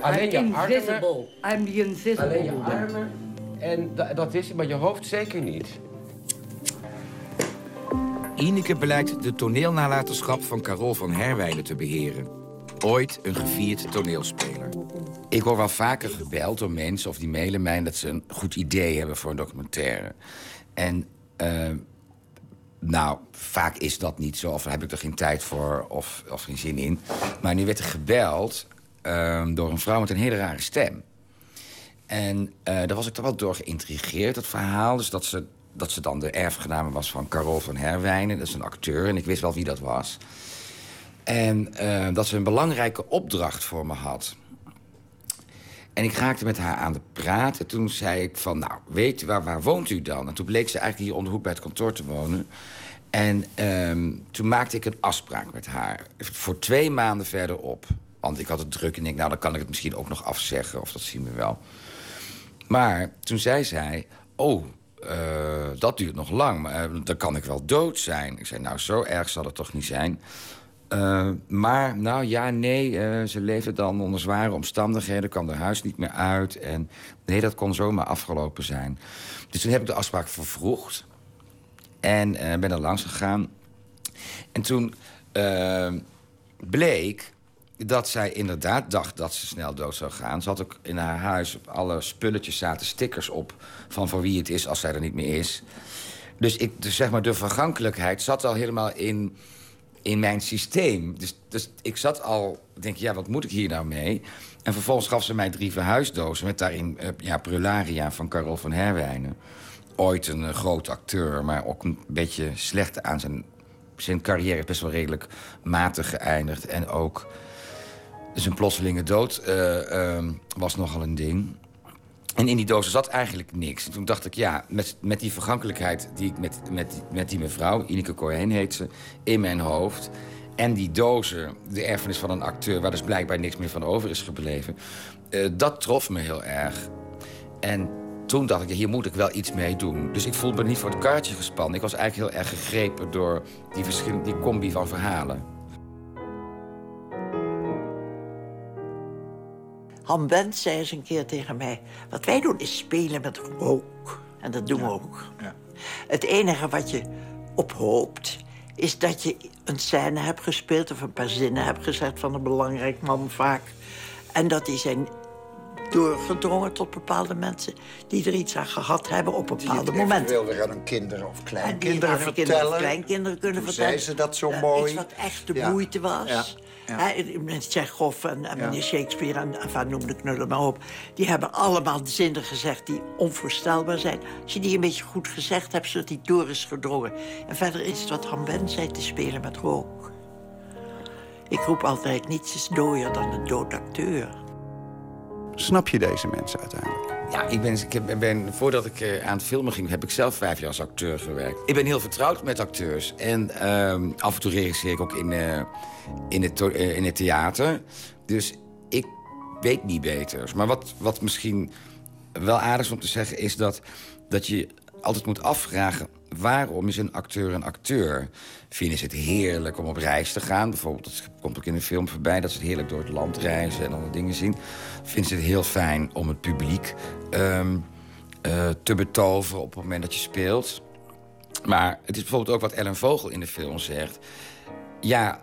alleen je I'm armen. invisible. I'm the invisible. Alleen je armen. En da- dat is het, maar je hoofd zeker niet. Ineke blijkt de toneelnalatenschap van Carol van Herwijnen te beheren. Ooit een gevierd toneelspeler. Ik word wel vaker gebeld door mensen of die mailen mij dat ze een goed idee hebben voor een documentaire. En eh, nou, vaak is dat niet zo, of heb ik er geen tijd voor of, of geen zin in. Maar nu werd er gebeld eh, door een vrouw met een hele rare stem. En eh, daar was ik toch wel door geïntrigeerd, dat verhaal. Dus dat ze, dat ze dan de erfgename was van Carol van Herwijnen. Dat is een acteur en ik wist wel wie dat was. En eh, dat ze een belangrijke opdracht voor me had. En ik raakte met haar aan de praat. En toen zei ik van, nou, weet waar, waar woont u dan? En toen bleek ze eigenlijk hier om de hoek bij het kantoor te wonen. En ehm, toen maakte ik een afspraak met haar. Voor twee maanden verderop. Want ik had het druk en ik nou, dan kan ik het misschien ook nog afzeggen. Of dat zien we wel. Maar toen zei zij, oh, eh, dat duurt nog lang. Eh, dan kan ik wel dood zijn. Ik zei, nou, zo erg zal het toch niet zijn. Eh, maar, nou ja, nee, eh, ze leefde dan onder zware omstandigheden, kwam haar huis niet meer uit. En nee, dat kon zomaar afgelopen zijn. Dus toen heb ik de afspraak vervroegd. En eh, ben er langs gegaan. En toen bleek dat zij inderdaad dacht dat ze snel dood zou gaan. Ze had ook in haar huis op alle spulletjes zaten stickers op... van voor wie het is als zij er niet meer is. Dus, ik, dus zeg maar, de vergankelijkheid zat al helemaal in, in mijn systeem. Dus, dus ik zat al, denk ja, wat moet ik hier nou mee? En vervolgens gaf ze mij drie verhuisdozen... met daarin eh, ja, Prularia van Carol van Herwijnen. Ooit een eh, groot acteur, maar ook een beetje slecht aan zijn... zijn carrière best wel redelijk matig geëindigd. En ook zijn plotselinge dood eh, ehm, was nogal een ding. En in die dozen zat eigenlijk niks. En toen dacht ik, ja, met, met die vergankelijkheid die ik met, met, met die mevrouw, Ineke Cohen heet ze, in mijn hoofd. En die dozen, de erfenis van een acteur, waar dus blijkbaar niks meer van over is gebleven. eh, dat trof me heel erg. En toen dacht ik, hier moet ik wel iets mee doen. Dus ik voelde me niet voor het kaartje gespannen. Ik was eigenlijk heel erg gegrepen door die, die combi van verhalen. Han Bent zei eens een keer tegen mij... wat wij doen is spelen met rook. En dat doen we ook. Het enige wat je ophoopt... is dat je een scène hebt gespeeld... of een paar zinnen hebt gezegd van een belangrijk man vaak. En dat die zijn doorgedrongen tot bepaalde mensen... die er iets aan gehad hebben op bepaalde momenten. eventueel weer aan hun kinderen of En die kleinkinderen aan hun kinderen of kleinkinderen kunnen vertellen. zei ze dat zo Eh, mooi. Iets wat echt de Ja. moeite was. Ja. Ja. Hè, met Chekhov en, en Ja. meneer Shakespeare en enfin, noem de knullen maar op. Die hebben allemaal zinnen gezegd die onvoorstelbaar zijn. Als je die een beetje goed gezegd hebt, zodat die door is gedrongen. En verder is het wat Han Ben zei, te spelen met rook. Ik roep altijd, niets is dooier dan een dood acteur. Snap je deze mensen uiteindelijk? Ja, ik ben, ik ben, voordat ik eh, aan het filmen ging, heb ik zelf vijf jaar als acteur gewerkt. Ik ben heel vertrouwd met acteurs. En ehm, af en toe regisseer ik ook in, eh, in, het, eh, in het theater. Dus ik weet niet beter. Maar wat, wat misschien wel aardig is om te zeggen, is dat, dat je altijd moet afvragen... waarom is een acteur een acteur? Vinden ze het heerlijk om op reis te gaan? Bijvoorbeeld, dat komt ook in de film voorbij... dat ze het heerlijk door het land reizen en andere dingen zien. Vinden ze het heel fijn om het publiek ehm, eh, te betoveren op het moment dat je speelt? Maar het is bijvoorbeeld ook wat Ellen Vogel in de film zegt. Ja,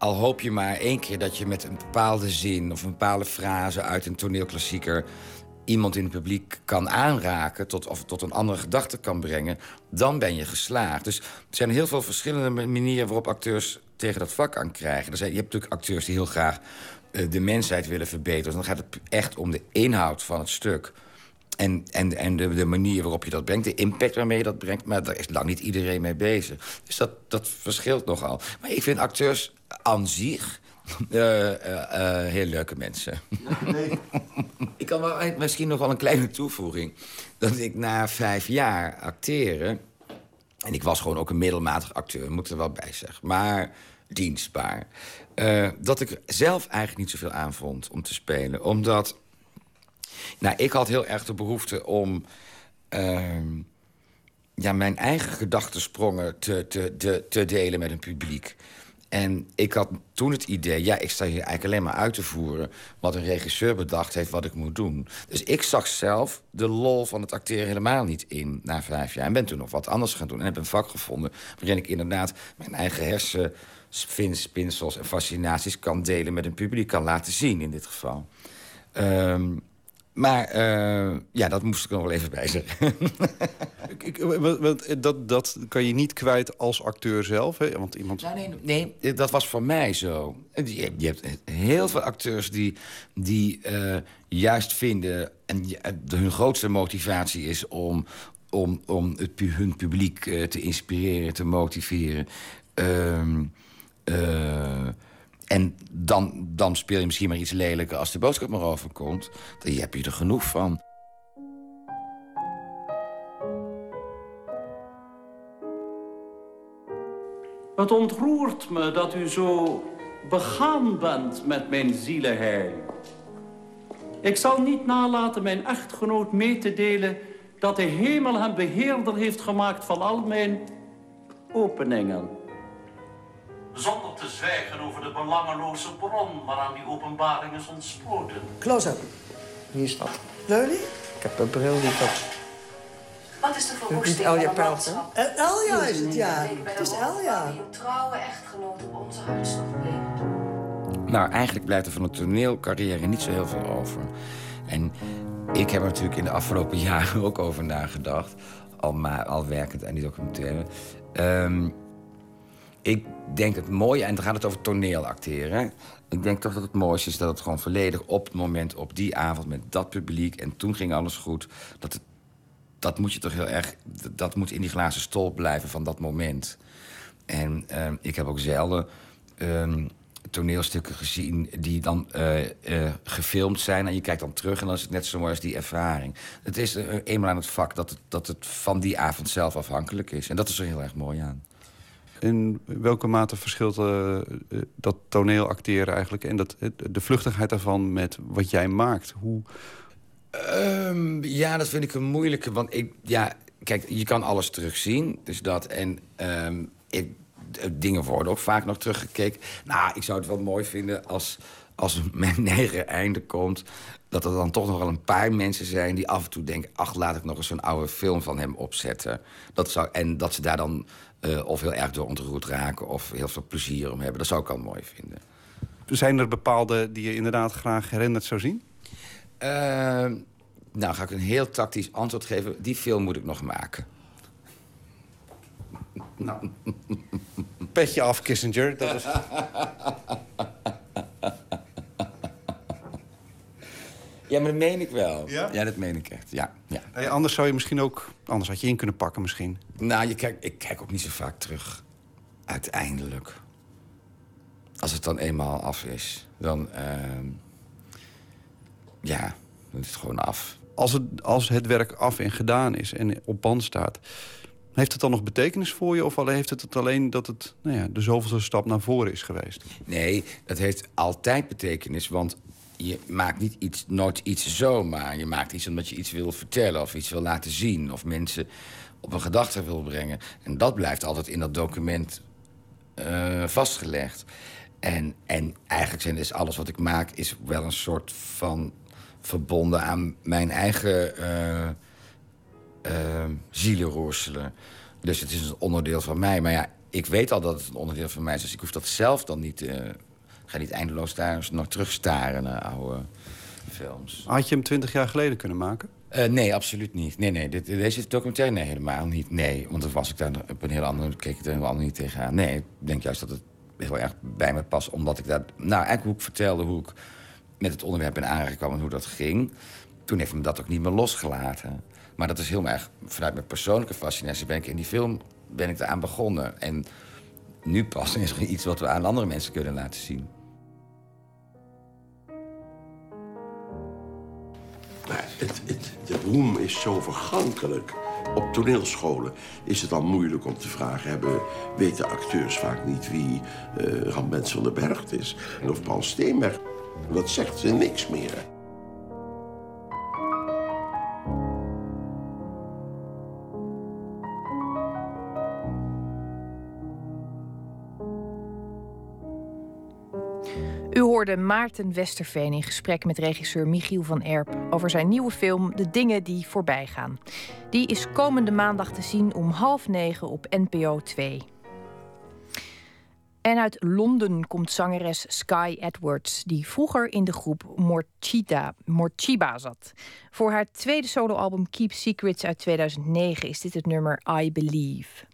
al hoop je maar één keer dat je met een bepaalde zin of een bepaalde frase uit een toneelklassieker iemand in het publiek kan aanraken, tot, of tot een andere gedachte kan brengen, dan ben je geslaagd. Dus er zijn heel veel verschillende manieren waarop acteurs tegen dat vak aan krijgen. Er zijn, je hebt natuurlijk acteurs die heel graag eh, de mensheid willen verbeteren. Dus dan gaat het echt om de inhoud van het stuk. En, en, en de, de manier waarop je dat brengt, de impact waarmee je dat brengt. Maar daar is lang niet iedereen mee bezig. Dus dat, dat verschilt nogal. Maar ik vind acteurs aan zich eh, eh, eh, heel leuke mensen. Nee. ik kan wel misschien nog wel een kleine toevoeging. Dat ik na vijf jaar acteren... en ik was gewoon ook een middelmatig acteur, moet er wel bij zeggen. Maar dienstbaar. dat ik zelf eigenlijk niet zoveel aan vond om te spelen. Omdat... Nou, ik had heel erg de behoefte om... Ehm, ja, mijn eigen gedachtensprongen te, te, te, te delen met een publiek. En ik had toen het idee, ja, ik sta hier eigenlijk alleen maar uit te voeren... wat een regisseur bedacht heeft wat ik moet doen. Dus ik zag zelf de lol van het acteren helemaal niet in na vijf jaar. En ben toen nog wat anders gaan doen. En heb een vak gevonden waarin ik inderdaad mijn eigen hersenspinsels en fascinaties kan delen met een publiek. Kan laten zien in dit geval. Um, maar uh, ja, dat moest ik nog wel even bij zeggen. ik, want dat, dat kan je niet kwijt als acteur zelf, hè? Want iemand... Nou, nee, nee, dat was voor mij zo. Je, je hebt heel veel acteurs die, die uh, juist vinden... en hun grootste motivatie is om, om, om het, hun publiek te inspireren, te motiveren... Uh, en dan, dan speel je misschien maar iets lelijker als de boodschap maar overkomt. Dan heb je er genoeg van. Het ontroert me dat u zo begaan bent met mijn zielenheil. Ik zal niet nalaten mijn echtgenoot mee te delen... dat de hemel hem beheerder heeft gemaakt van al mijn openingen zonder te zwijgen over de belangeloze bron waaraan die openbaring is ontsproten. Close-up. Hier is dat. Ik heb een bril niet op. Wat is de verwoesting van een landschap? Uh, Elja is het, ja. Het is Elja. Die een trouwe echtgenoot op onze bleef. Nou, eigenlijk blijft er van een toneelcarrière niet zo heel veel over. En ik heb er natuurlijk in de afgelopen jaren ook over nagedacht. Al, maar, al werkend aan die documentaire. Um, ik denk het mooie, en dan gaat het over toneelacteren. Ik denk toch dat het mooiste is dat het gewoon volledig op het moment, op die avond, met dat publiek. En toen ging alles goed. Dat, dat moet je toch heel erg. Dat moet in die glazen stol blijven van dat moment. En uh, ik heb ook zelden uh, toneelstukken gezien die dan uh, gefilmd zijn. En je kijkt dan terug en dan is het net zo mooi als die ervaring. Het is eh, eenmaal aan het vak dat het, dat het van die avond zelf afhankelijk is. En dat is er heel erg mooi aan. In welke mate verschilt uh, dat toneelacteren eigenlijk... en dat, de vluchtigheid daarvan met wat jij maakt? Hoe... Um, ja, dat vind ik een moeilijke. Want ik, ja, kijk, je kan alles terugzien. Dus dat. En um, ik, dingen worden ook vaak nog teruggekeken. Nou, ik zou het wel mooi vinden als, als mijn negen einde komt... dat er dan toch nog wel een paar mensen zijn die af en toe denken... ach, laat ik nog eens een oude film van hem opzetten. Dat zou, en dat ze daar dan uh, of heel erg door ontroerd raken of heel veel plezier om hebben. Dat zou ik al mooi vinden. Zijn er bepaalde die je inderdaad graag herinnerd zou zien? Uh, nou, ga ik een heel tactisch antwoord geven. Die film moet ik nog maken. Nou, petje af, Kissinger. Dat is... Ja, maar dat meen ik wel. Ja? dat meen ik echt. Ja, ja. Nee, anders zou je misschien ook... Anders had je in kunnen pakken misschien. Nou, je kijk, ik kijk ook niet zo vaak terug. Uiteindelijk. Als het dan eenmaal af is, dan... Uh, ja, dan is het gewoon af. Als het, als het werk af en gedaan is en op band staat... Heeft het dan nog betekenis voor je? Of heeft het het alleen dat het nou ja, de zoveelste stap naar voren is geweest? Nee, het heeft altijd betekenis. Want je maakt niet iets, nooit iets zomaar. Je maakt iets omdat je iets wil vertellen of iets wil laten zien... of mensen op een gedachte wil brengen. En dat blijft altijd in dat document uh, vastgelegd. En, en eigenlijk zijn dus alles wat ik maak... is wel een soort van verbonden aan mijn eigen uh, zielenroerselen. Dus het is een onderdeel van mij. Maar ja, ik weet al dat het een onderdeel van mij is. Dus ik hoef dat zelf dan niet... ga niet eindeloos daar nog terugstaren naar oude films. Had je hem twintig jaar geleden kunnen maken? Eh, nee, absoluut niet. Nee, nee, dit, deze documentaire nee, helemaal niet. Nee, want dan was ik daar op een heel andere... keek ik er anders niet tegenaan. Nee, ik denk juist dat het heel erg bij me past. Omdat ik daar... Nou, eigenlijk hoe ik vertelde hoe ik met het onderwerp aanraking kwam... en hoe dat ging. Toen heeft me dat ook niet meer losgelaten. Maar dat is heel erg... Vanuit mijn persoonlijke fascinatie ben ik in die film... ben ik eraan begonnen. En nu pas is er iets wat we aan andere mensen kunnen laten zien. Maar het, het, de roem is zo vergankelijk. Op toneelscholen is het al moeilijk om te vragen... Hebben, weten acteurs vaak niet wie uh, Rambens van den Berg is... of Paul Steenberg. Dat zegt ze niks meer. U hoorde Maarten Westerveen in gesprek met regisseur Michiel van Erp over zijn nieuwe film De Dingen die voorbij gaan. Die is komende maandag te zien om half negen op NPO 2. En uit Londen komt zangeres Sky Edwards, die vroeger in de groep Morchida, Morchiba zat. Voor haar tweede soloalbum Keep Secrets uit 2009 is dit het nummer I Believe.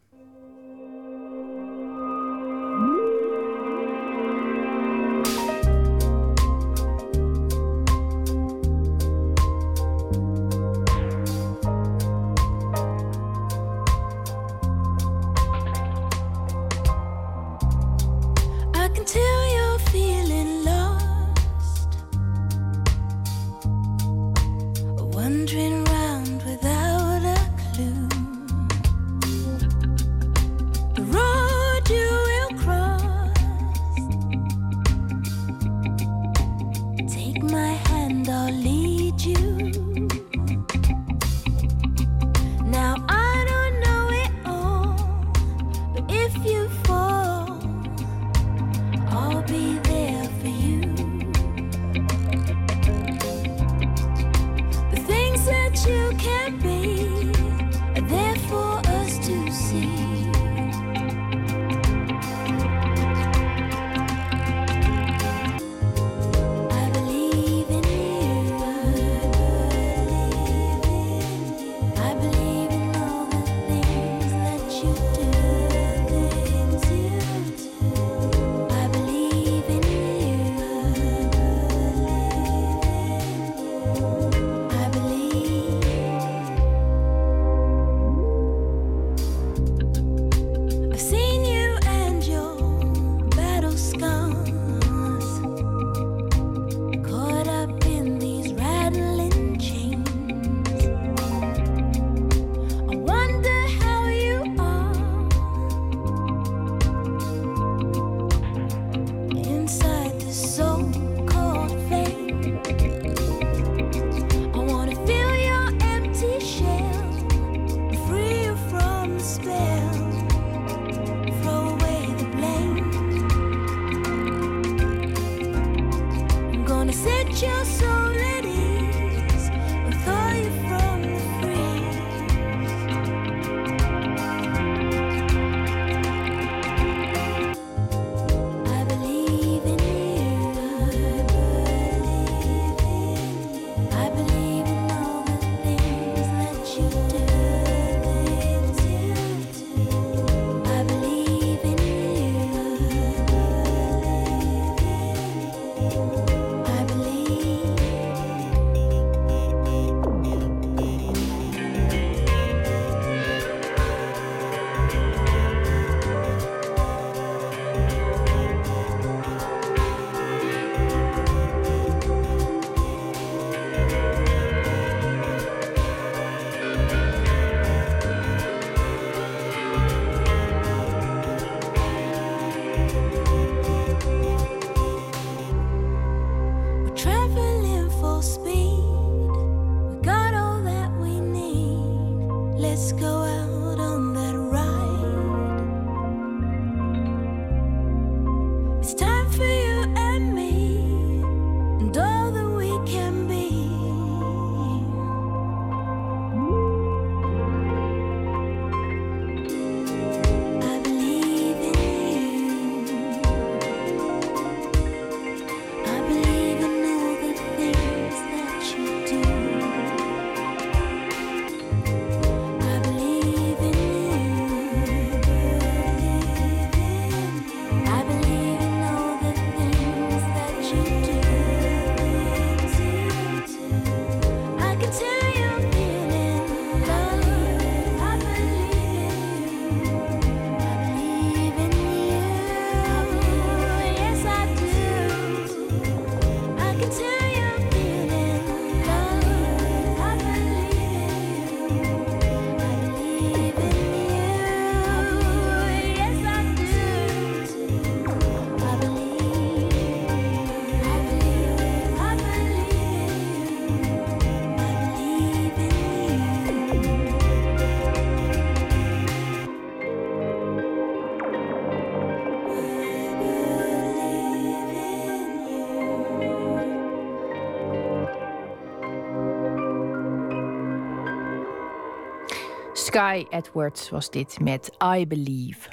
Sky Edwards was dit met I Believe.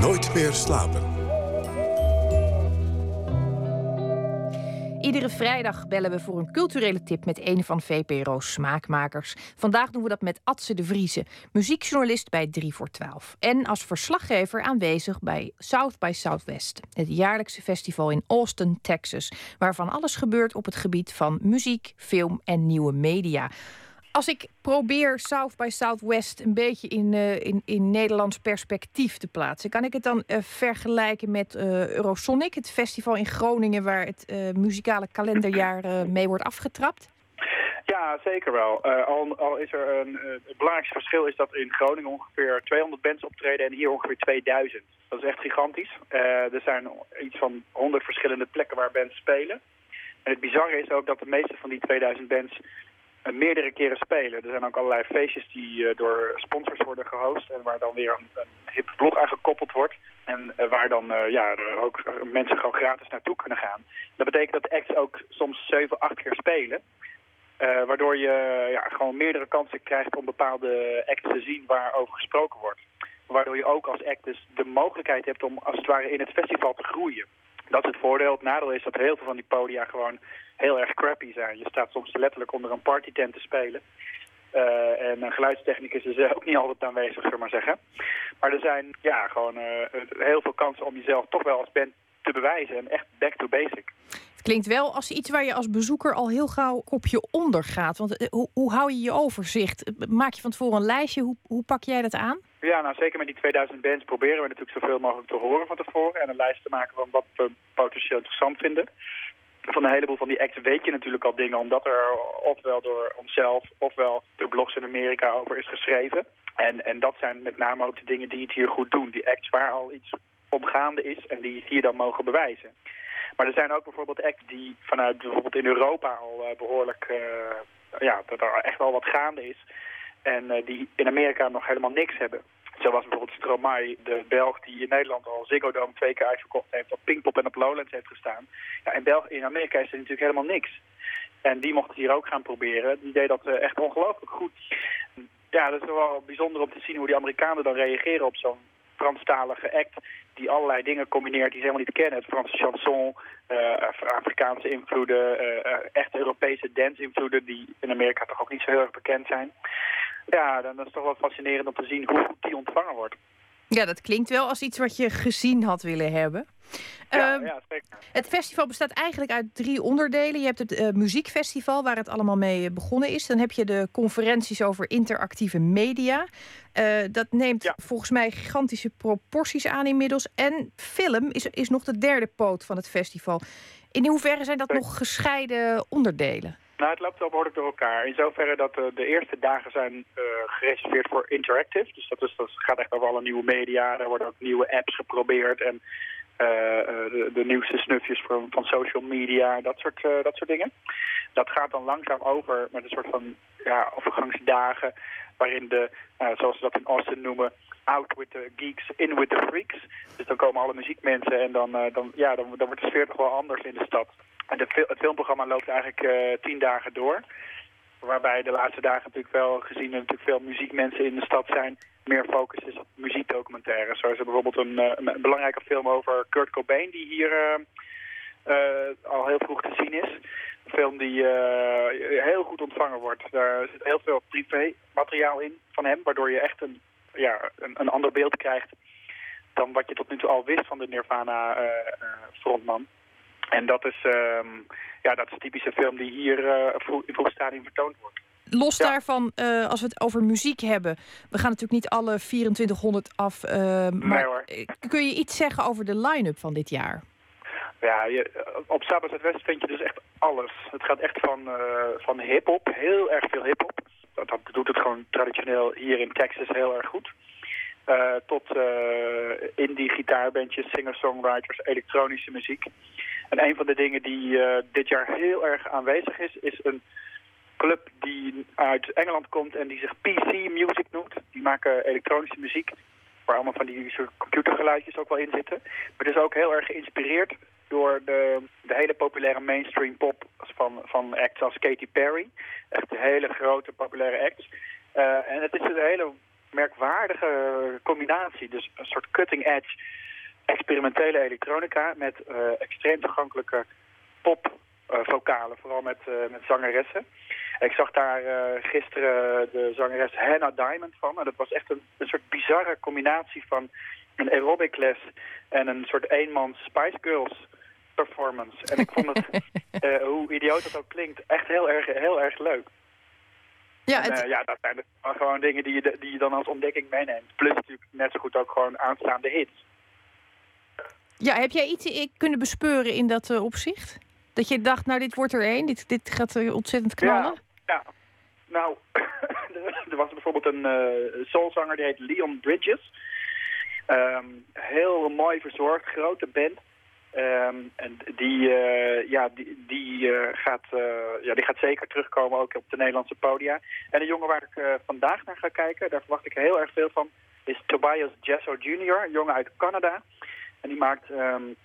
Nooit meer slapen. Iedere vrijdag bellen we voor een culturele tip met een van VPRO's smaakmakers. Vandaag doen we dat met Atse de Vrieze, muziekjournalist bij 3 voor 12. En als verslaggever aanwezig bij South by Southwest, het jaarlijkse festival in Austin, Texas, waarvan alles gebeurt op het gebied van muziek, film en nieuwe media. Als ik probeer South by Southwest een beetje in, uh, in, in Nederlands perspectief te plaatsen, kan ik het dan uh, vergelijken met uh, Eurosonic, het festival in Groningen, waar het muzikale kalenderjaar mee wordt afgetrapt? Ja, zeker wel. al, al, is er een. het belangrijkste verschil is dat in Groningen ongeveer 200 bands optreden en hier ongeveer 2000. Dat is echt gigantisch. er zijn iets van 100 verschillende plekken waar bands spelen. En het bizarre is ook dat de meeste van die 2000 bands meerdere keren spelen. Er zijn ook allerlei feestjes die uh, door sponsors worden gehost en waar dan weer een, een hip blog aan gekoppeld wordt. En uh, waar dan ja, ook mensen gewoon gratis naartoe kunnen gaan. Dat betekent dat acts ook soms 7, 8 keer spelen. waardoor je ja, gewoon meerdere kansen krijgt om bepaalde acts te zien waarover gesproken wordt. Waardoor je ook als act dus de mogelijkheid hebt om als het ware in het festival te groeien. Dat is het voordeel. Het nadeel is dat heel veel van die podia gewoon heel erg crappy zijn. Je staat soms letterlijk onder een partytent te spelen. Uh, en een geluidstechnicus is ook niet altijd aanwezig, zullen maar zeggen. Maar er zijn ja, gewoon uh, heel veel kansen om jezelf toch wel als band te bewijzen. En echt back to basic. Het klinkt wel als iets waar je als bezoeker al heel gauw op je onder gaat. Want hoe, hoe hou je je overzicht? Maak je van tevoren een lijstje? Hoe, hoe pak jij dat aan? Ja, nou zeker met die 2000 bands proberen we natuurlijk zoveel mogelijk te horen van tevoren. En een lijst te maken van wat we potentieel interessant vinden van een heleboel van die acts weet je natuurlijk al dingen... omdat er ofwel door onszelf ofwel door blogs in Amerika over is geschreven. En, en dat zijn met name ook de dingen die het hier goed doen. Die acts waar al iets omgaande is en die hier dan mogen bewijzen. Maar er zijn ook bijvoorbeeld acts die vanuit bijvoorbeeld in Europa al uh, behoorlijk... Uh, ja, dat er echt wel wat gaande is. En uh, die in Amerika nog helemaal niks hebben. Zo was bijvoorbeeld Stromae, de Belg die in Nederland al Ziggo Dome twee keer uitverkocht heeft, op Pinkpop en op Lowlands heeft gestaan. Ja, in, België, in Amerika is er natuurlijk helemaal niks. En die mocht het hier ook gaan proberen. Die deed dat echt ongelooflijk goed. Ja, dat is wel bijzonder om te zien hoe die Amerikanen dan reageren op zo'n Franstalige act die allerlei dingen combineert die ze helemaal niet kennen. Het Franse chanson, uh, Afrikaanse invloeden, uh, echt Europese dance-invloeden die in Amerika toch ook niet zo heel erg bekend zijn. Ja, dan is het toch wel fascinerend om te zien hoe goed die ontvangen wordt. Ja, dat klinkt wel als iets wat je gezien had willen hebben. Ja, uh, ja, zeker. Het festival bestaat eigenlijk uit drie onderdelen. Je hebt het uh, muziekfestival, waar het allemaal mee begonnen is. Dan heb je de conferenties over interactieve media. Uh, dat neemt ja. volgens mij gigantische proporties aan inmiddels. En film is, is nog de derde poot van het festival. In hoeverre zijn dat nog gescheiden onderdelen? Nou, het loopt wel behoorlijk door elkaar. In zoverre dat uh, de eerste dagen zijn uh, gereserveerd voor interactive. Dus dat, is, dat gaat echt over alle nieuwe media. Er worden ook nieuwe apps geprobeerd. En uh, de, de, nieuwste snufjes van, van social media, dat soort, dat soort dingen. Dat gaat dan langzaam over met een soort van ja, overgangsdagen... waarin de, zoals ze dat in Austin noemen... out with the geeks, in with the freaks. Dus dan komen alle muziekmensen en dan, dan, ja, dan, dan wordt de sfeer toch wel anders in de stad. En het filmprogramma loopt eigenlijk uh, tien dagen door. Waarbij de laatste dagen natuurlijk wel, gezien er natuurlijk veel muziekmensen in de stad zijn, meer focus is op muziekdocumentaires. Zoals er bijvoorbeeld een, uh, een, belangrijke film over Kurt Cobain, die hier uh, al heel vroeg te zien is. Een film die heel goed ontvangen wordt. Daar zit heel veel privé materiaal in van hem, waardoor je echt een, ja, een, een ander beeld krijgt dan wat je tot nu toe al wist van de Nirvana frontman. En dat is, um, ja, dat is een typische film die hier uh, in vroeg stadium vertoond wordt. Los ja. daarvan, uh, als we het over muziek hebben. We gaan natuurlijk niet alle 2400 af. Uh, maar nee, kun je iets zeggen over de line-up van dit jaar? Ja, je, op Sabbath West vind je dus echt alles. Het gaat echt van, van hip-hop, heel erg veel hip-hop. Dat, dat, doet het gewoon traditioneel hier in Texas heel erg goed. Tot indie gitaarbandjes, singer-songwriters, elektronische muziek. En een van de dingen die uh, dit jaar heel erg aanwezig is, is een club die uit Engeland komt en die zich PC Music noemt. Die maken elektronische muziek, waar allemaal van die soort computergeluidjes ook wel in zitten. Maar het is ook heel erg geïnspireerd door de, de hele populaire mainstream pop van, van acts als Katy Perry. Echt hele grote populaire acts. Eh, en het is een hele merkwaardige combinatie. Dus een soort cutting edge experimentele elektronica met uh, extreem toegankelijke pop uh, vocalen, vooral met, uh, met zangeressen. Ik zag daar gisteren de zangeres Hannah Diamond van. En dat was echt een, een soort bizarre combinatie van een aerobic les en een soort eenmans Spice Girls performance. En ik vond het, hoe idioot dat ook klinkt, echt heel erg, heel erg leuk. Ja, het... en, ja, dat zijn gewoon dingen die je, die je dan als ontdekking meeneemt. Plus natuurlijk net zo goed ook gewoon aanstaande hits. Ja, heb jij iets kunnen bespeuren in dat uh, opzicht? Dat je dacht, nou, dit wordt er één, dit, dit gaat ontzettend knallen? Ja, ja. nou, er was bijvoorbeeld een uh, soulzanger, die heet Leon Bridges. Um, heel mooi verzorgd, grote band. Um, en die, uh, ja, die, die, gaat, ja, die gaat zeker terugkomen ook op de Nederlandse podia. En de jongen waar ik vandaag naar ga kijken, daar verwacht ik heel erg veel van, is Tobias Jesso Jr., een jongen uit Canada. En die maakt um,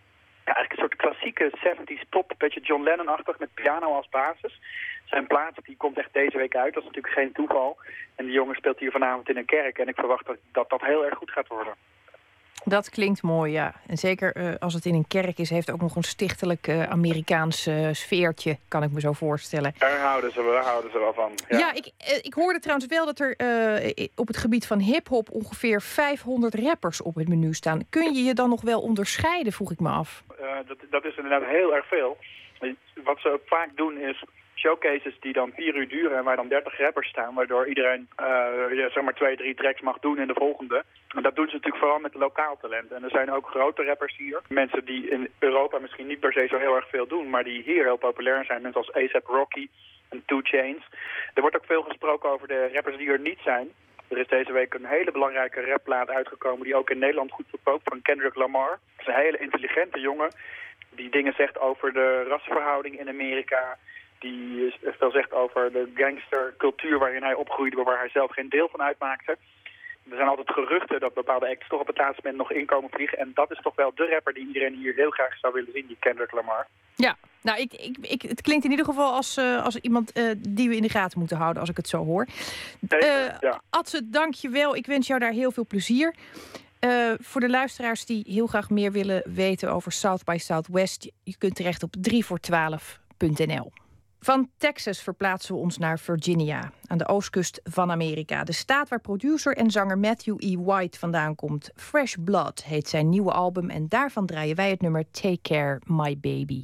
ja, eigenlijk een soort klassieke 70s pop, een beetje John Lennon-achtig met piano als basis. Zijn plaat die komt echt deze week uit, dat is natuurlijk geen toeval. En die jongen speelt hier vanavond in een kerk en ik verwacht dat dat, dat heel erg goed gaat worden. Dat klinkt mooi, ja. En zeker uh, als het in een kerk is, heeft ook nog een stichtelijk uh, Amerikaans uh, sfeertje, kan ik me zo voorstellen. Daar houden ze, daar houden ze wel van. Ja, ja ik, ik hoorde trouwens wel dat er op het gebied van hip-hop ongeveer 500 rappers op het menu staan. Kun je je dan nog wel onderscheiden, vroeg ik me af? dat, dat is inderdaad heel erg veel. Wat ze ook vaak doen is showcases die dan vier uur duren en waar dan 30 rappers staan, waardoor iedereen uh, ja, zeg maar twee, drie tracks mag doen in de volgende. En dat doen ze natuurlijk vooral met lokaal talent. En er zijn ook grote rappers hier. Mensen die in Europa misschien niet per se zo heel erg veel doen, maar die hier heel populair zijn. Mensen als ASAP Rocky en Two Chains. Er wordt ook veel gesproken over de rappers die er niet zijn. Er is deze week een hele belangrijke rapplaat uitgekomen die ook in Nederland goed verkoopt van Kendrick Lamar. Dat is een hele intelligente jongen die dingen zegt over de rassenverhouding in Amerika die veel zegt over de gangstercultuur waarin hij opgroeide, waar hij zelf geen deel van uitmaakte. Er zijn altijd geruchten dat bepaalde acts toch op het laatste moment nog inkomen vliegen. En dat is toch wel de rapper die iedereen hier heel graag zou willen zien, die Kendrick Lamar. Ja, nou, ik, ik, ik, het klinkt in ieder geval als, uh, als iemand uh, die we in de gaten moeten houden, als ik het zo hoor. Uh, ja. Adse, dank je wel. Ik wens jou daar heel veel plezier. voor de luisteraars die heel graag meer willen weten over South by Southwest, je kunt terecht op 3voor12.nl. Van Texas verplaatsen we ons naar Virginia, aan de oostkust van Amerika. De staat waar producer en zanger Matthew E. White vandaan komt. Fresh Blood heet zijn nieuwe album en daarvan draaien wij het nummer Take Care, My Baby.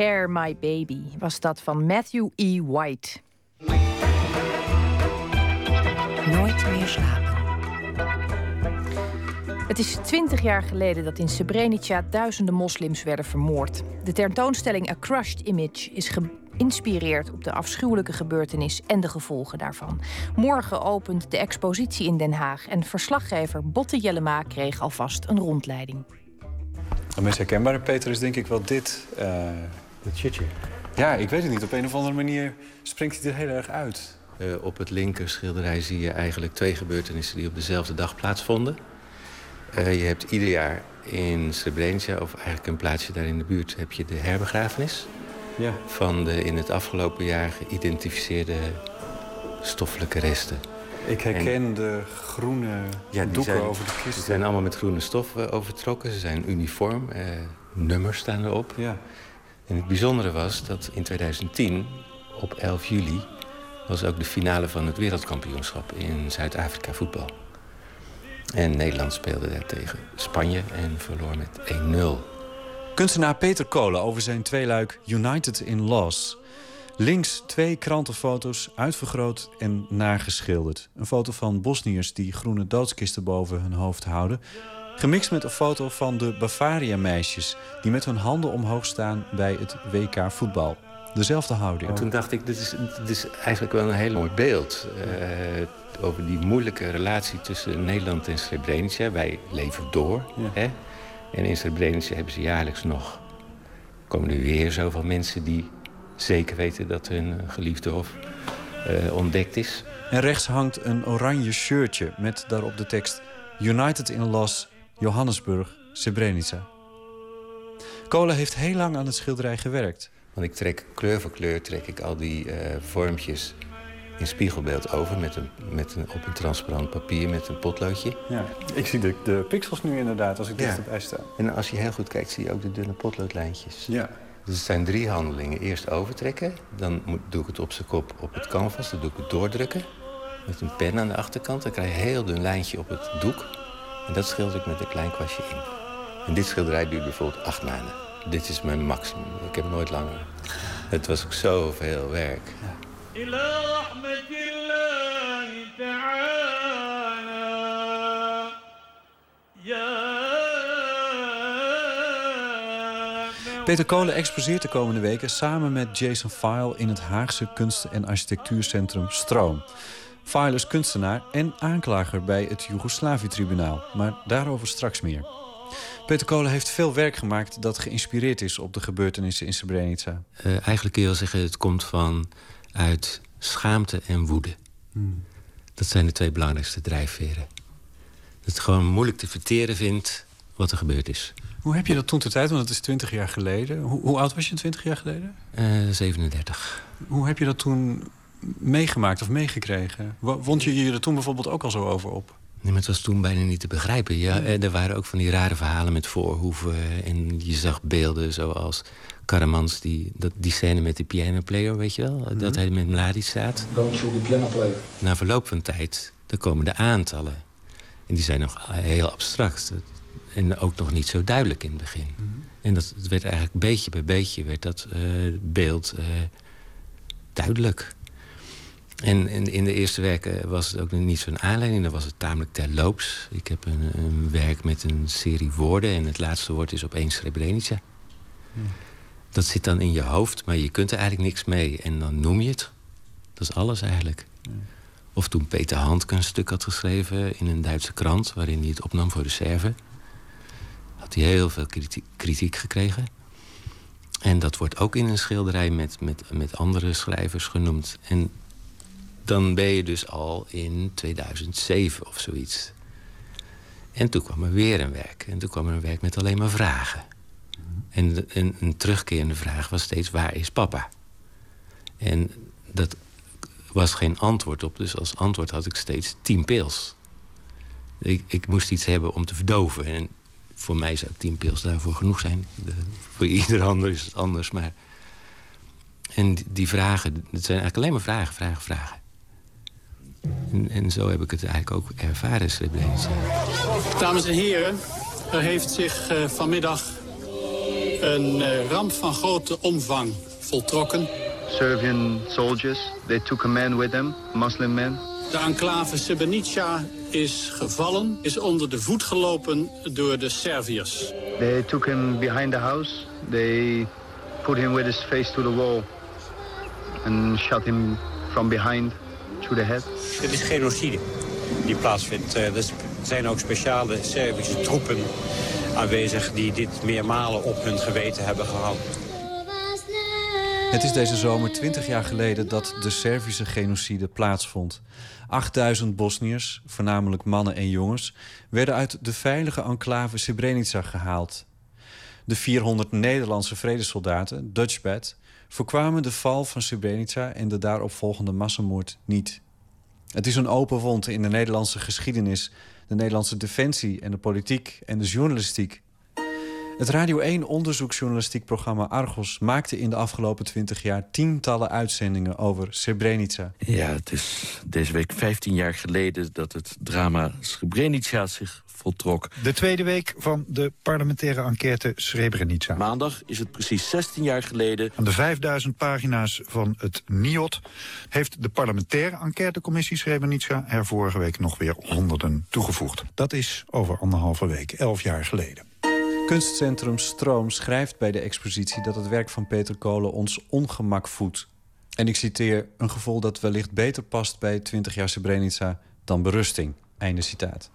Care My Baby was dat van Matthew E. White. Nooit meer slapen. Het is twintig jaar geleden dat in Srebrenica duizenden moslims werden vermoord. De tentoonstelling A Crushed Image is geïnspireerd op de afschuwelijke gebeurtenis en de gevolgen daarvan. Morgen opent de expositie in Den Haag en verslaggever Botte Jellema kreeg alvast een rondleiding. Het meest herkenbare, Peter, is denk ik wel dit. Het shitje. Ja, ik weet het niet. Op een of andere manier springt hij er heel erg uit. Eh, op het linker schilderij zie je eigenlijk twee gebeurtenissen die op dezelfde dag plaatsvonden. Eh, je hebt ieder jaar in Srebrenica, of eigenlijk een plaatsje daar in de buurt, heb je de herbegrafenis. Ja. Van de in het afgelopen jaar geïdentificeerde stoffelijke resten. Ik herken de groene Ja, doeken zijn, over de kist. Ze zijn allemaal met groene stof eh, overtrokken. Ze zijn uniform. nummers staan erop. Ja. En het bijzondere was dat in 2010, op 11 juli... was ook de finale van het wereldkampioenschap in Zuid-Afrika voetbal. En Nederland speelde daar tegen Spanje en verloor met 1-0. Kunstenaar Peter Kolen over zijn tweeluik United in Loss. Links twee krantenfoto's, uitvergroot en nageschilderd. Een foto van Bosniërs die groene doodskisten boven hun hoofd houden. Gemixt met een foto van de Bavaria-meisjes... die met hun handen omhoog staan bij het WK voetbal. Dezelfde houding. En toen dacht ik, dit is, dit is eigenlijk wel een heel mooi beeld. eh, over die moeilijke relatie tussen Nederland en Srebrenica. Wij leven door. Hè? En in Srebrenica hebben ze jaarlijks nog... komen er weer zoveel mensen die zeker weten dat hun geliefde of eh, ontdekt is. En rechts hangt een oranje shirtje met daarop de tekst... United in Loss, Johannesburg, Srebrenica. Kolen heeft heel lang aan het schilderij gewerkt. Want ik trek kleur voor kleur trek ik al die eh, vormpjes in spiegelbeeld over... Met een, met een, op een transparant papier met een potloodje. Ja. Ik zie de, de pixels nu inderdaad als ik Ja. dichterbij sta. En als je heel goed kijkt, zie je ook de dunne potloodlijntjes. Ja. Dus het zijn drie handelingen. Eerst overtrekken, dan moet, doe ik het op zijn kop op het canvas. Dan doe ik het doordrukken met een pen aan de achterkant. Dan krijg je een heel dun lijntje op het doek. En dat schilder ik met een klein kwastje in. En dit schilderij duurt bijvoorbeeld acht maanden. dit is mijn maximum. Ik heb nooit langer. Het was ook zoveel werk. Peter Kolen exposeert de komende weken samen met Jason File in het Haagse kunsten- en architectuurcentrum Stroom. File kunstenaar en aanklager bij het Joegoslavië-tribunaal, maar daarover straks meer. Peter Kolen heeft veel werk gemaakt dat geïnspireerd is op de gebeurtenissen in Srebrenica. Uh, eigenlijk kun je wel zeggen, het komt van uit schaamte en woede. Hmm. Dat zijn de twee belangrijkste drijfveren. Dat het gewoon moeilijk te verteren vindt wat er gebeurd is. Hoe heb je dat toen de tijd, want het is 20 jaar geleden. Hoe, hoe oud was je 20 jaar geleden? Uh, 37. Hoe heb je dat toen meegemaakt of meegekregen? Wond je je er toen bijvoorbeeld ook al zo over op? Nee, maar het was toen bijna niet te begrijpen. Ja, Er waren ook van die rare verhalen met voorhoeven. En je zag beelden zoals Karamans, die, dat, die scène met die pianoplayer, weet je wel? Mhm. Dat hij met Mladic staat. Player. Na verloop van tijd, dan komen de aantallen. En die zijn nog heel abstract. En ook nog niet zo duidelijk in het begin. En dat het werd eigenlijk beetje bij beetje werd dat uh, beeld uh, duidelijk. En in, in de eerste werken was het ook niet zo'n aanleiding. Dan was het tamelijk terloops. Ik heb een, een, werk met een serie woorden. En het laatste woord is opeens Srebrenica. Ja. Dat zit dan in je hoofd, maar je kunt er eigenlijk niks mee. En dan noem je het. Dat is alles eigenlijk. Ja. Of toen Peter Handke een stuk had geschreven in een Duitse krant... waarin hij het opnam voor de serve. Had hij heel veel kritiek, kritiek gekregen. En dat wordt ook in een schilderij met, met, met andere schrijvers genoemd. En dan ben je dus al in 2007 of zoiets. En toen kwam er weer een werk. En toen kwam er een werk met alleen maar vragen. En een, een, terugkerende vraag was steeds, waar is papa? En dat was geen antwoord op. Dus als antwoord had ik steeds tien pils. Ik, ik moest iets hebben om te verdoven. En voor mij zou tien pils daarvoor genoeg zijn. Voor ieder ander is het anders, maar... En die, die vragen, het zijn eigenlijk alleen maar vragen, vragen, vragen. En, en, zo heb ik het eigenlijk ook ervaren, Srebrenica. Dames en heren, er heeft zich uh, vanmiddag een uh, ramp van grote omvang voltrokken. Serbian soldiers, they took a man with them, Muslim man. De enclave Srebrenica is gevallen, is onder de voet gelopen door de Serviërs. They took him behind the house. They put him with his face to the wall and shot him from behind to the head. Het is genocide die plaatsvindt. Uh, er zijn ook speciale Servische troepen aanwezig die dit meermalen op hun geweten hebben gehad. Het is deze zomer 20 jaar geleden dat de Servische genocide plaatsvond. 8000 Bosniërs, voornamelijk mannen en jongens, werden uit de veilige enclave Srebrenica gehaald. De 400 Nederlandse vredessoldaten, Dutchbat, voorkwamen de val van Srebrenica en de daaropvolgende massamoord niet. Het is een open wond in de Nederlandse geschiedenis, de Nederlandse defensie en de politiek en de journalistiek. Het Radio 1 onderzoeksjournalistiek programma Argos maakte in de afgelopen 20 jaar tientallen uitzendingen over Srebrenica. Ja, het is deze week 15 jaar geleden dat het drama Srebrenica zich voltrok. De tweede week van de parlementaire enquête Srebrenica. Maandag is het precies 16 jaar geleden. Aan de 5000 pagina's van het NIOT heeft de parlementaire enquêtecommissie Srebrenica er vorige week nog weer honderden toegevoegd. Dat is over anderhalve week, elf jaar geleden. Kunstcentrum Stroom schrijft bij de expositie dat het werk van Peter Kolen ons ongemak voedt. En ik citeer, een gevoel dat wellicht beter past bij 20 jaar Srebrenica dan berusting. Einde citaat.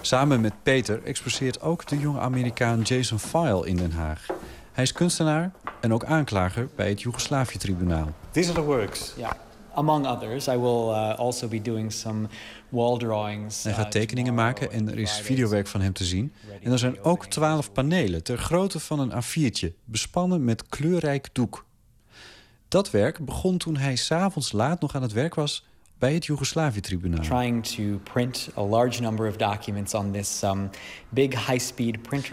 Samen met Peter exposeert ook de jonge Amerikaan Jason File in Den Haag. Hij is kunstenaar en ook aanklager bij het Joegoslavië-tribunaal. These are the works. Yeah. Among others, I will uh, also be doing some wall drawings. Hij gaat tekeningen maken en er is videowerk van hem te zien. En er zijn ook twaalf panelen ter grootte van een A4'tje, bespannen met kleurrijk doek. Dat werk begon toen hij s'avonds laat nog aan het werk was bij het Joegoslavië-tribunaal. Um.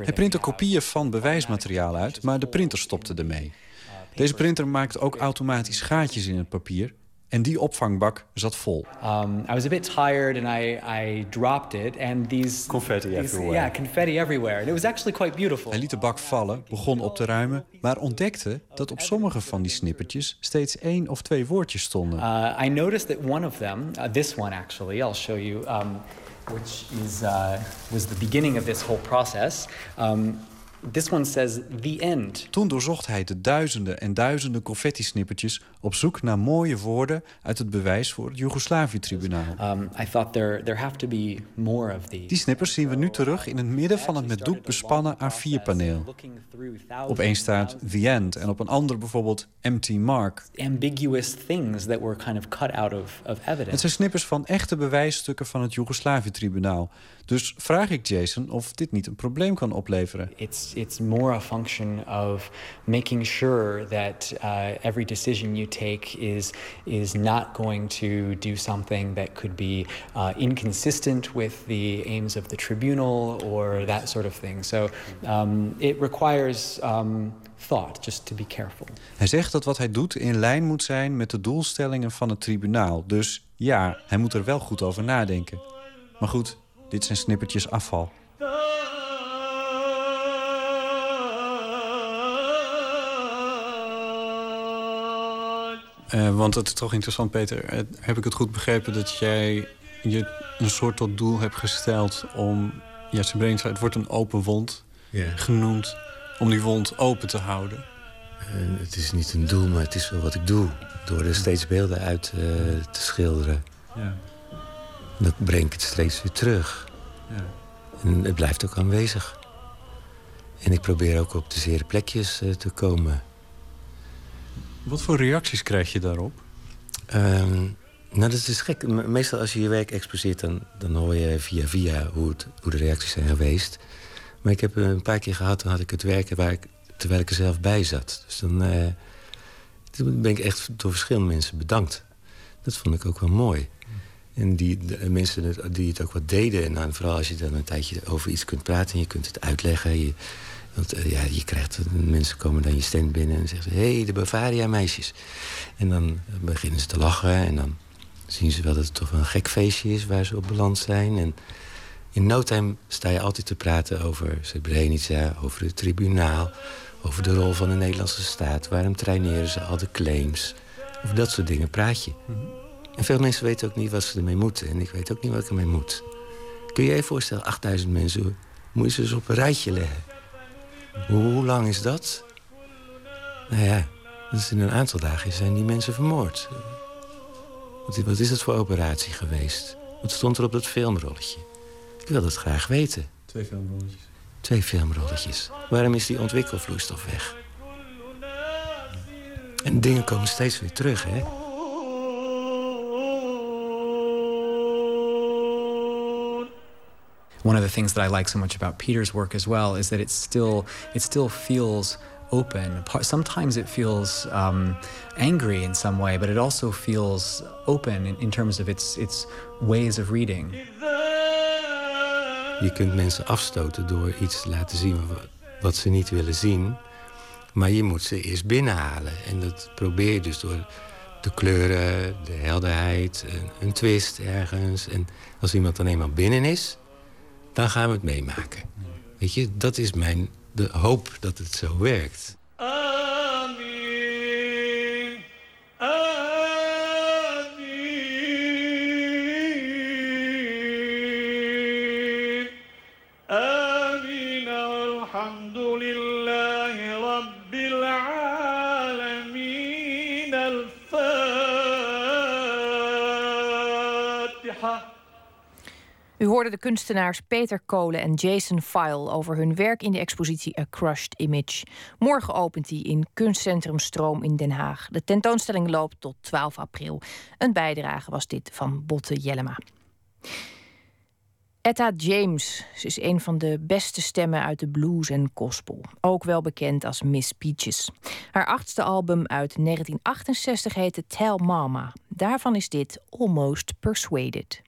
Hij printte kopieën van bewijsmateriaal uit, maar de printer stopte ermee. Deze printer maakt ook automatisch gaatjes in het papier En die opvangbak zat vol. Um, I was a bit tired and I, I dropped it and these confetti these, everywhere. Yeah, confetti everywhere. And it was actually quite beautiful. Hij liet de bak vallen, begon op te ruimen, maar ontdekte dat op sommige van die snippertjes steeds één of twee woordjes stonden. Uh, I noticed that one of them, uh, this one actually, I'll show you, um, which is uh, was the beginning of this whole process. Um, this one says the end. Toen doorzocht hij de duizenden en duizenden confetti-snippertjes op zoek naar mooie woorden uit het bewijs voor het Joegoslavië-tribunaal. Um, I thought there there have to be more of these. Die snippers zien we nu terug in het midden van het met doek bespannen A4-paneel. Op één staat The End en op een ander bijvoorbeeld Empty Mark. Ambiguous things that were kind of cut out of, of evidence. Het zijn snippers van echte bewijsstukken van het Joegoslavië-tribunaal. Dus vraag ik Jason of dit niet een probleem kan opleveren. It's it's more a function of making sure that uh, every decision you take is is not going to do something that could be uh, inconsistent with the aims of the tribunal or that sort of thing. So um, it requires um, thought, just to be careful. Hij zegt dat wat hij doet in lijn moet zijn met de doelstellingen van het tribunaal. Dus ja, hij moet er wel goed over nadenken. Maar goed, dit zijn snippertjes afval. Uh, want het is toch interessant, Peter. Uh, heb ik het goed begrepen dat jij je een soort tot doel hebt gesteld om... Ja, Srebrenica, het wordt een open wond Ja. genoemd... om die wond open te houden. En het is niet een doel, maar het is wel wat ik doe. Door er steeds beelden uit eh, te schilderen. Ja. Dan breng ik het steeds weer terug. Ja. En het blijft ook aanwezig. En ik probeer ook op de zere plekjes eh, te komen. Wat voor reacties krijg je daarop? Ehm, nou, dat is gek. Me- Meestal als je je werk exposeert, dan, dan hoor je via via hoe, het, hoe de reacties zijn geweest. Maar ik heb een paar keer gehad, dan had ik het werken waar ik, terwijl ik er zelf bij zat. Dus dan, eh, toen ben ik echt door verschillende mensen bedankt. Dat vond ik ook wel mooi. En die de mensen die het ook wat deden. En dan, vooral als je dan een tijdje over iets kunt praten en je kunt het uitleggen. Want eh, ja, je krijgt, mensen komen dan je stand binnen en zeggen: hé, hey, de Bavaria-meisjes. En dan beginnen ze te lachen en dan zien ze wel dat het toch een gek feestje is waar ze op beland zijn. En in no time sta je altijd te praten over Srebrenica, over het tribunaal, over de rol van de Nederlandse staat. Waarom traineren ze al de claims? Over dat soort dingen praat je. En veel mensen weten ook niet wat ze ermee moeten. En ik weet ook niet wat ik ermee moet. Kun je je voorstellen, 8000 mensen, moet je ze dus op een rijtje leggen? Hoe, hoe lang is dat? Nou ja, dat is in een aantal dagen zijn die mensen vermoord. Wat is dat voor operatie geweest? Wat stond er op dat filmrolletje? Ik wil dat graag weten. Twee filmrolletjes. Twee filmrolletjes. Waarom is die ontwikkelvloeistof weg? En dingen komen steeds weer terug, hè? One of the things that I like so much about Peter's work as well is that it still it still feels open. Sometimes it feels um, angry in some way, but it also feels open in, in terms of its its ways of reading. Je kunt mensen afstoten door iets te laten zien wa- wat ze niet willen zien. Maar je moet ze eerst binnenhalen. En dat probeer je dus door de kleuren, de helderheid, een twist ergens. En als iemand dan eenmaal binnen is, dan gaan we het meemaken. Weet je, dat is mijn de hoop dat het zo werkt. Ah. U hoorde de kunstenaars Peter Kolen en Jason File over hun werk in de expositie A Crushed Image. Morgen opent die in Kunstcentrum Stroom in Den Haag. De tentoonstelling loopt tot 12 april. Een bijdrage was dit van Botte Jellema. Etta James is een van de beste stemmen uit de blues en gospel. Ook wel bekend als Miss Peaches. Haar achtste album uit 1968 heette Tell Mama. Daarvan is dit Almost Persuaded.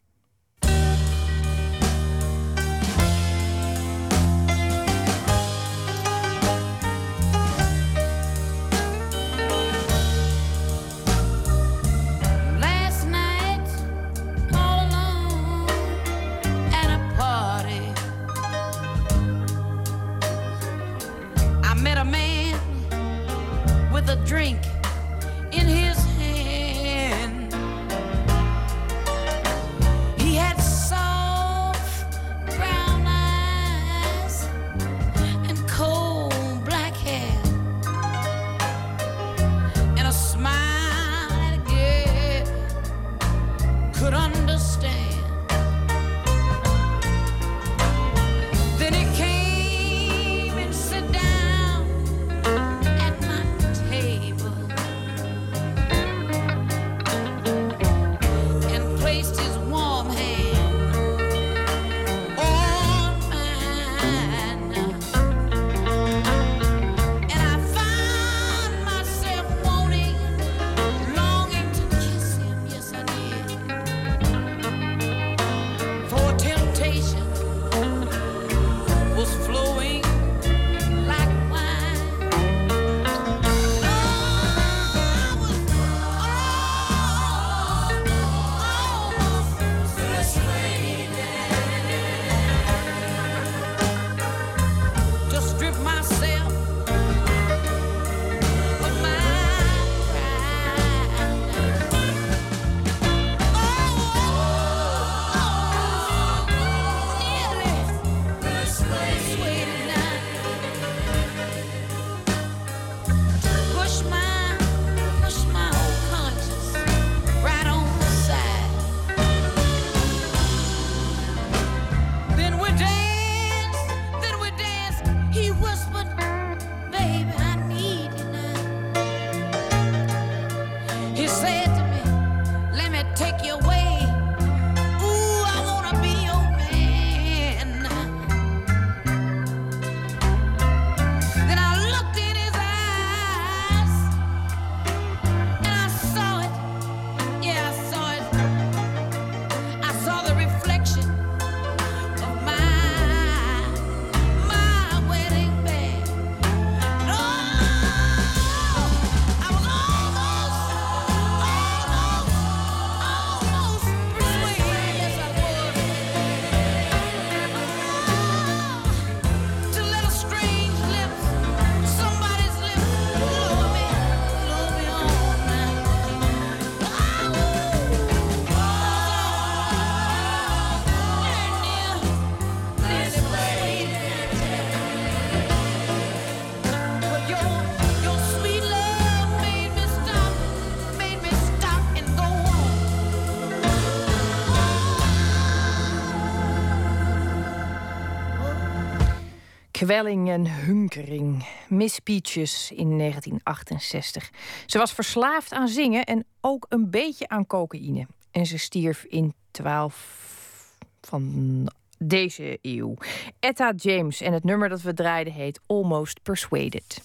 Kwelling en hunkering. Miss Peaches in 1968. Ze was verslaafd aan zingen en ook een beetje aan cocaïne. En ze stierf in 12 van deze eeuw. Etta James en het nummer dat we draaiden heet Almost Persuaded.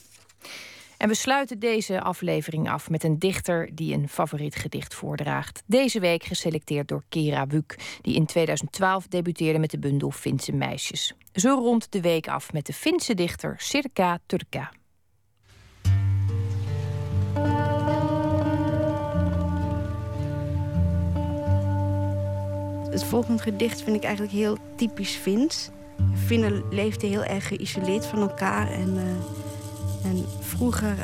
En we sluiten deze aflevering af met een dichter die een favoriet gedicht voordraagt. Deze week geselecteerd door Kera Wuk, die in 2012 debuteerde met de bundel Finse meisjes. Zo rond de week af met de Finse dichter Sirka Turka. Het volgende gedicht vind ik eigenlijk heel typisch Fins. Finnen leefden heel erg geïsoleerd van elkaar. En, uh, en vroeger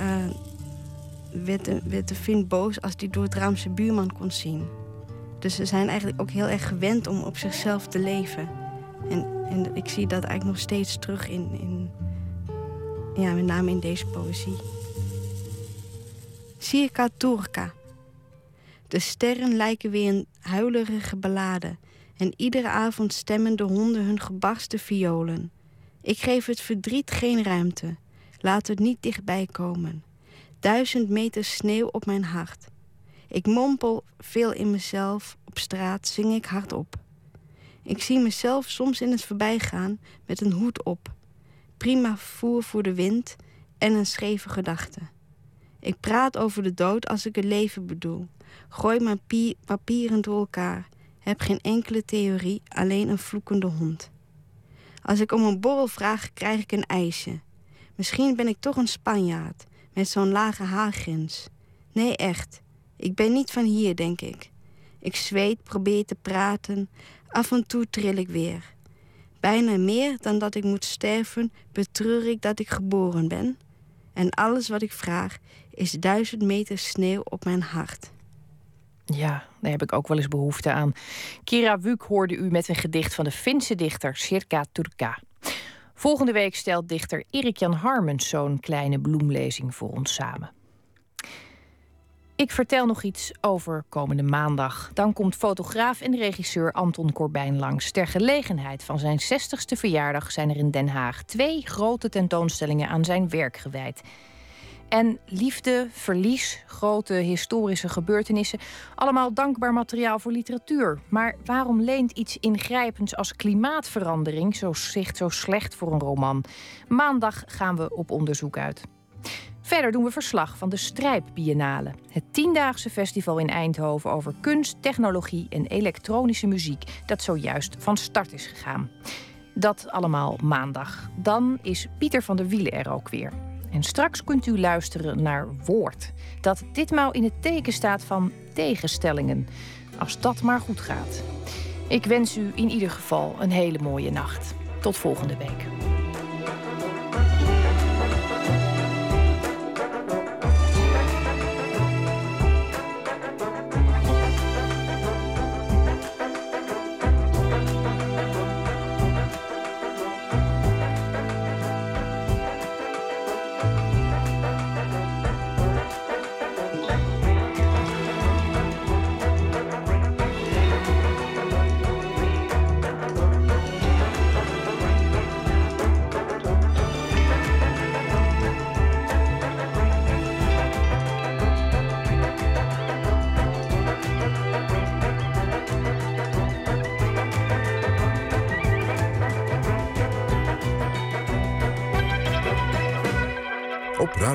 werd, de, werd boos als hij door het raam buurman kon zien. Dus ze zijn eigenlijk ook heel erg gewend om op zichzelf te leven. En, en ik zie dat eigenlijk nog steeds terug in, in ja, met name in deze poëzie. Circa Turca. De sterren lijken weer een huilerige ballade. En iedere avond stemmen de honden hun gebarste violen. Ik geef het verdriet geen ruimte. Laat het niet dichtbij komen. Duizend meter sneeuw op mijn hart. Ik mompel veel in mezelf. Op straat zing ik hardop. Ik zie mezelf soms in het voorbijgaan met een hoed op. Prima voer voor de wind en een scheve gedachte. Ik praat over de dood als ik het leven bedoel. Gooi mijn papieren door elkaar. Heb geen enkele theorie, alleen een vloekende hond. Als ik om een borrel vraag, krijg ik een ijsje. Misschien ben ik toch een Spanjaard met zo'n lage haargrens. Nee, echt. Ik ben niet van hier, denk ik. Ik zweet, probeer te praten. Af en toe tril ik weer. Bijna meer dan dat ik moet sterven, betreur ik dat ik geboren ben. En alles wat ik vraag is duizend meter sneeuw op mijn hart. Ja, daar heb ik ook wel eens behoefte aan. Kira Wuk hoorde u met een gedicht van de Finse dichter Sirka Turka. Volgende week stelt dichter Erik-Jan Harmens zo'n kleine bloemlezing voor ons samen. Ik vertel nog iets over komende maandag. Dan komt fotograaf en regisseur Anton Corbijn langs. Ter gelegenheid van zijn 60ste verjaardag zijn er in Den Haag twee grote tentoonstellingen aan zijn werk gewijd. En liefde, verlies, grote historische gebeurtenissen. Allemaal dankbaar materiaal voor literatuur. Maar waarom leent iets ingrijpends als klimaatverandering zo, zich zo slecht voor een roman? Maandag gaan we op onderzoek uit. Verder doen we verslag van de Strijpbiennale. Het tiendaagse festival in Eindhoven over kunst, technologie en elektronische muziek... dat zojuist van start is gegaan. Dat allemaal maandag. Dan is Pieter van der Wielen er ook weer. En straks kunt u luisteren naar Woord, dat ditmaal in het teken staat van tegenstellingen. Als dat maar goed gaat. Ik wens u in ieder geval een hele mooie nacht. Tot volgende week.